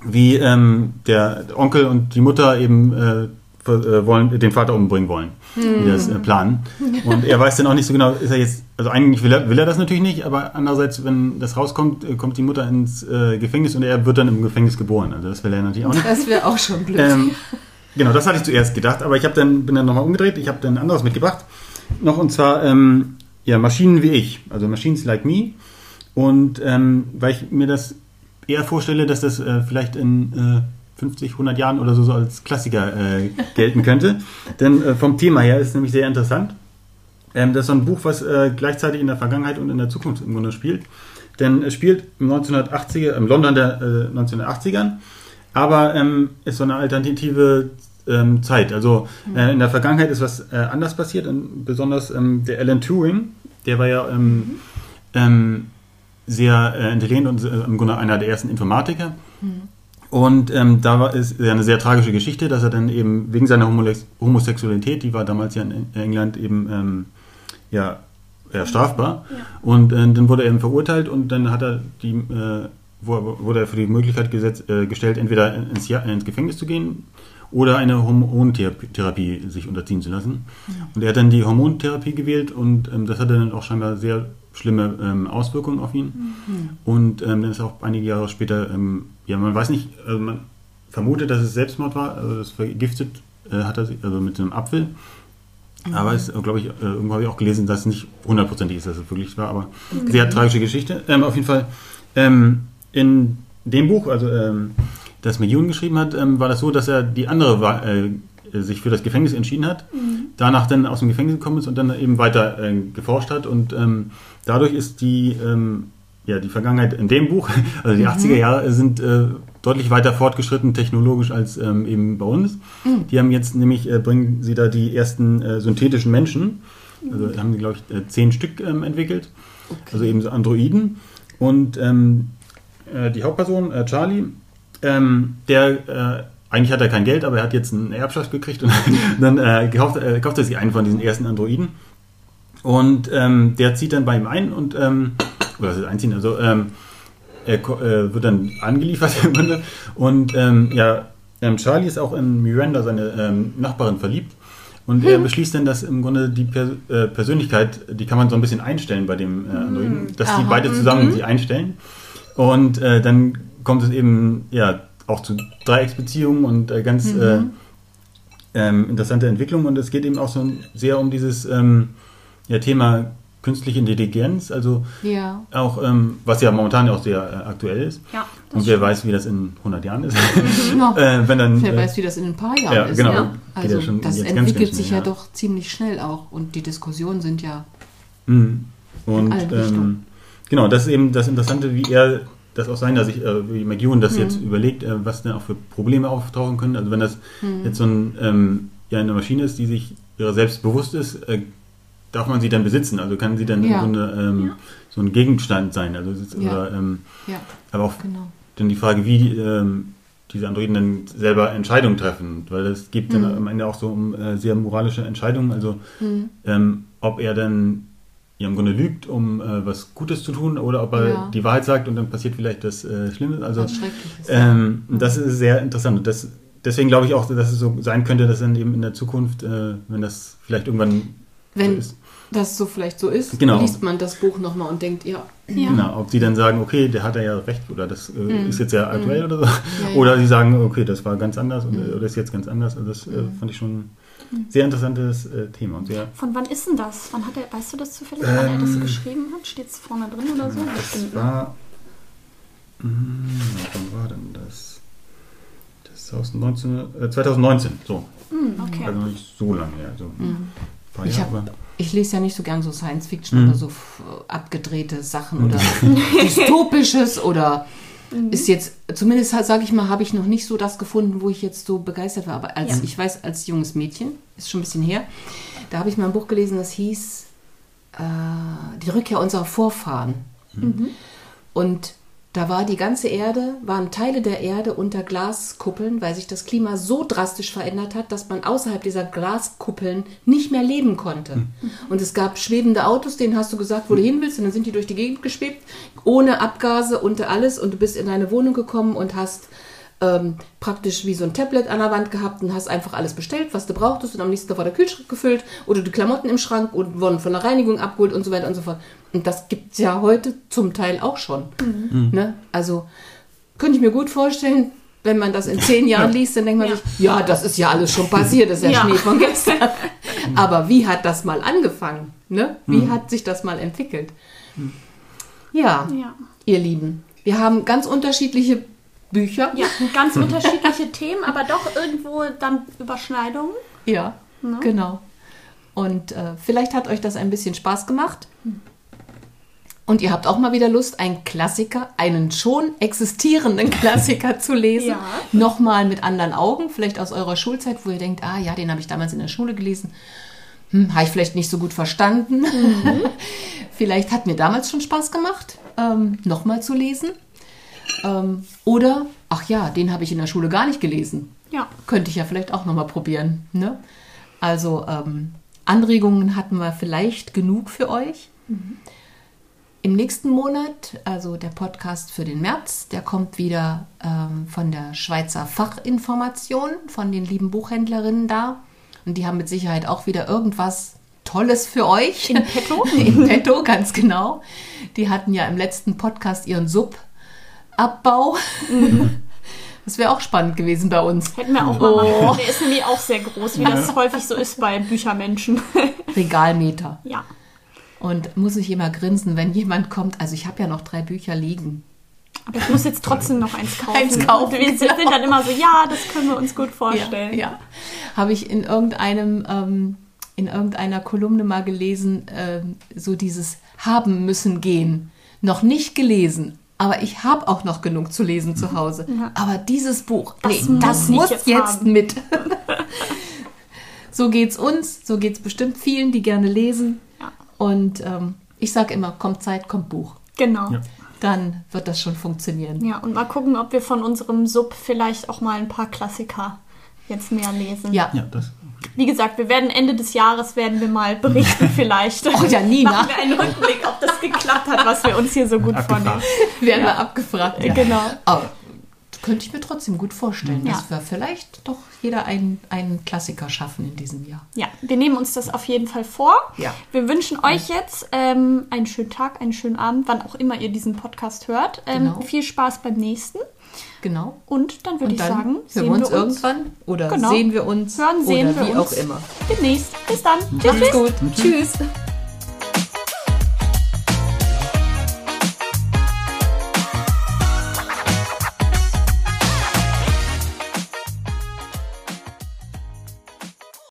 wie ähm, der Onkel und die Mutter eben äh, wollen, den Vater umbringen wollen, hm. die das äh, planen. Und er weiß dann auch nicht so genau, ist er jetzt, also eigentlich will er, will er das natürlich nicht, aber andererseits, wenn das rauskommt, äh, kommt die Mutter ins äh, Gefängnis und er wird dann im Gefängnis geboren. Also das will er natürlich auch nicht. Das wäre auch schon blöd. Ähm, genau, das hatte ich zuerst gedacht, aber ich habe dann, bin dann nochmal umgedreht, ich habe dann anderes mitgebracht. Noch und zwar, ähm, ja, Maschinen wie ich, also Machines like me. Und ähm, weil ich mir das eher vorstelle, dass das äh, vielleicht in äh, 50, 100 Jahren oder so, so als Klassiker äh, gelten könnte. Denn äh, vom Thema her ist es nämlich sehr interessant. Ähm, das ist so ein Buch, was äh, gleichzeitig in der Vergangenheit und in der Zukunft im Grunde spielt. Denn es spielt im 1980er, im London der 1980ern, äh, aber ähm, ist so eine alternative ähm, Zeit. Also äh, in der Vergangenheit ist was äh, anders passiert, besonders ähm, der Alan Turing, der war ja ähm, mhm. sehr intelligent und im Grunde einer der ersten Informatiker. Mhm. Und ähm, da war, ist ja eine sehr tragische Geschichte, dass er dann eben wegen seiner Homosexualität, die war damals ja in England eben ähm, ja, ja, strafbar, ja. und äh, dann wurde er eben verurteilt und dann hat er die, äh, wurde er für die Möglichkeit gesetzt, äh, gestellt, entweder ins, ins Gefängnis zu gehen oder eine Hormontherapie sich unterziehen zu lassen. Ja. Und er hat dann die Hormontherapie gewählt und ähm, das hatte dann auch scheinbar sehr schlimme ähm, Auswirkungen auf ihn. Mhm. Und ähm, dann ist auch einige Jahre später, ähm, ja, man weiß nicht, also man vermutet, dass es Selbstmord war, also das vergiftet äh, hat er sich, also mit einem Apfel. Mhm. Aber es, glaube ich, äh, irgendwo habe ich auch gelesen, dass es nicht hundertprozentig ist, dass es wirklich war, aber mhm. sehr tragische Geschichte. Ähm, auf jeden Fall, ähm, in dem Buch, also das Millionen geschrieben hat, war das so, dass er die andere äh, sich für das Gefängnis entschieden hat, mhm. danach dann aus dem Gefängnis gekommen ist und dann eben weiter äh, geforscht hat und ähm, dadurch ist die, ähm, ja, die Vergangenheit in dem Buch, also die mhm. 80er Jahre sind äh, deutlich weiter fortgeschritten technologisch als ähm, eben bei uns. Mhm. Die haben jetzt nämlich, äh, bringen sie da die ersten äh, synthetischen Menschen, also mhm. haben sie glaube ich äh, zehn Stück ähm, entwickelt, okay. also eben so Androiden und ähm, äh, die Hauptperson, Charlie, ähm, der eigentlich hat er kein Geld, aber er hat jetzt eine Erbschaft gekriegt und dann äh, gekauft, äh, kauft er sich einen von diesen ersten Androiden. Und ähm, der zieht dann bei ihm ein und, ähm, oder das ist einziehen, also ähm, er äh, wird dann angeliefert und ähm, ja, ähm, Charlie ist auch in Miranda, seine ähm, Nachbarin, verliebt. Und hm. er beschließt dann, dass im Grunde die per äh, Persönlichkeit, die kann man so ein bisschen einstellen bei dem äh, Androiden, hm. dass Aha. die beide zusammen mhm. sie einstellen. Und äh, dann kommt es eben ja auch zu Dreiecksbeziehungen und äh, ganz äh, mhm. ähm, interessante Entwicklungen. Und es geht eben auch so sehr um dieses ähm, ja, Thema künstliche Intelligenz, also ja. auch, ähm, was ja momentan auch sehr äh, aktuell ist. Ja, und wer weiß, wie das in 100 Jahren ist. Genau. äh, wenn dann, wer äh, weiß, wie das in ein paar Jahren ja, ist. Genau. Ja. Also das entwickelt sich ja doch ziemlich schnell auch und die Diskussionen sind ja mhm. und ähm, genau, das ist eben das Interessante, wie er das auch sein, dass ich, äh, wie McEwan das mhm. jetzt überlegt, äh, was denn auch für Probleme auftauchen können. Also wenn das mhm. jetzt so ein, ähm, ja, eine Maschine ist, die sich ihrer selbst bewusst ist, äh, darf man sie dann besitzen? Also kann sie dann ja. im Grunde ähm, ja. so ein Gegenstand sein? Also ist, ja. oder, ähm, aber auch genau. dann die Frage, wie ähm, diese Androiden dann selber Entscheidungen treffen, weil es geht mhm. dann am Ende auch so um äh, sehr moralische Entscheidungen. Also mhm. Ähm, ob er dann ja, im Grunde lügt, um äh, was Gutes zu tun, oder ob er ja. die Wahrheit sagt und dann passiert vielleicht das äh, Schlimme. Also ähm, mhm. das ist sehr interessant. Und das, deswegen glaube ich auch, dass es so sein könnte, dass dann eben in der Zukunft, äh, wenn das vielleicht irgendwann wenn, so ist, das so vielleicht so ist, genau. liest man das Buch nochmal und denkt, ja. ja. Genau, ob sie dann sagen, okay, der hat ja recht oder das äh, mhm. ist jetzt ja aktuell mhm. oder so. Ja, oder sie sagen, okay, das war ganz anders mhm. oder ist jetzt ganz anders. Also das äh, mhm. fand ich schon sehr interessantes äh, Thema. Und sehr Von wann ist denn das? Wann hat er, weißt du das zufällig, ähm, wann er das so ähm, geschrieben hat? Steht es vorne drin oder so? Das war, mh, hm, wann war denn das? Das ist 19, 2019, so. Mhm, okay. Also nicht so lange her. Also, mhm. Ich habe ich lese ja nicht so gern so Science Fiction mhm. oder so abgedrehte Sachen oder dystopisches oder mhm. ist jetzt, zumindest sage ich mal, habe ich noch nicht so das gefunden, wo ich jetzt so begeistert war. Aber als ja. ich weiß, als junges Mädchen, ist schon ein bisschen her, da habe ich mal ein Buch gelesen, das hieß äh, Die Rückkehr unserer Vorfahren. Mhm. Und da war die ganze Erde, waren Teile der Erde unter Glaskuppeln, weil sich das Klima so drastisch verändert hat, dass man außerhalb dieser Glaskuppeln nicht mehr leben konnte. Mhm. Und es gab schwebende Autos, denen hast du gesagt, wo du hin willst, und dann sind die durch die Gegend geschwebt, ohne Abgase und alles, und du bist in deine Wohnung gekommen und hast ähm, praktisch wie so ein Tablet an der Wand gehabt und hast einfach alles bestellt, was du brauchtest und am nächsten Tag war der Kühlschrank gefüllt oder die Klamotten im Schrank und wurden von der Reinigung abgeholt und so weiter und so fort. Und das gibt es ja heute zum Teil auch schon. Mhm. Ne? Also könnte ich mir gut vorstellen, wenn man das in zehn Jahren liest, dann denkt man ja. sich, ja, das ist ja alles schon passiert, das ist ja, ja. Schnee von gestern. Aber wie hat das mal angefangen? Ne? Wie mhm. hat sich das mal entwickelt? Ja, ja, ihr Lieben, wir haben ganz unterschiedliche Bücher. Ja, ganz unterschiedliche Themen, aber doch irgendwo dann Überschneidungen. Ja, ne? genau. Und äh, vielleicht hat euch das ein bisschen Spaß gemacht. Und ihr habt auch mal wieder Lust, einen Klassiker, einen schon existierenden Klassiker zu lesen. Ja. Nochmal mit anderen Augen, vielleicht aus eurer Schulzeit, wo ihr denkt, ah ja, den habe ich damals in der Schule gelesen. Hm, habe ich vielleicht nicht so gut verstanden. Mhm. vielleicht hat mir damals schon Spaß gemacht, ähm, nochmal zu lesen. Ähm, oder, ach ja, den habe ich in der Schule gar nicht gelesen. Ja. Könnte ich ja vielleicht auch nochmal probieren. Ne? Also ähm, Anregungen hatten wir vielleicht genug für euch. Mhm. Im nächsten Monat, also der Podcast für den März, der kommt wieder ähm, von der Schweizer Fachinformation, von den lieben Buchhändlerinnen da. Und die haben mit Sicherheit auch wieder irgendwas Tolles für euch. In petto? In petto, ganz genau. Die hatten ja im letzten Podcast ihren Sub Abbau. Mhm. Das wäre auch spannend gewesen bei uns. Hätten wir auch mal oh. machen Der ist nämlich auch sehr groß, wie das häufig so ist bei Büchermenschen. Regalmeter. Ja. Und muss ich immer grinsen, wenn jemand kommt. Also ich habe ja noch drei Bücher liegen. Aber ich muss jetzt trotzdem noch eins kaufen. Eins kaufen. Wir sind genau. dann immer so, ja, das können wir uns gut vorstellen. Ja, ja. habe ich in irgendeinem ähm, in irgendeiner Kolumne mal gelesen, äh, so dieses haben müssen gehen. Noch nicht gelesen, aber ich habe auch noch genug zu lesen zu Hause. Ja. Aber dieses Buch, das, nee, muss, das muss jetzt, jetzt mit. so geht's uns, so geht's bestimmt vielen, die gerne lesen. Ja. Und ähm, ich sage immer, kommt Zeit, kommt Buch. Genau. Ja. Dann wird das schon funktionieren. Ja, und mal gucken, ob wir von unserem Sub vielleicht auch mal ein paar Klassiker jetzt mehr lesen. Ja, ja das wie gesagt, wir werden Ende des Jahres werden wir mal berichten vielleicht. Oh ja, Nina. Machen wir einen Rückblick, ob das geklappt hat, was wir uns hier so gut vornehmen. Werden ja. wir abgefragt. Ja. Genau. Oh, könnte ich mir trotzdem gut vorstellen, ja. dass wir vielleicht doch jeder einen, einen Klassiker schaffen in diesem Jahr. Ja, wir nehmen uns das auf jeden Fall vor. Ja. Wir wünschen euch jetzt ähm, einen schönen Tag, einen schönen Abend, wann auch immer ihr diesen Podcast hört. Ähm, genau. Viel Spaß beim nächsten. Genau. Und dann würde ich sagen, hören wir uns, wir uns irgendwann oder genau. sehen wir uns hören, sehen oder wir wie uns auch immer. Demnächst. Bis dann. Tschüss. Macht's gut. Tschüss.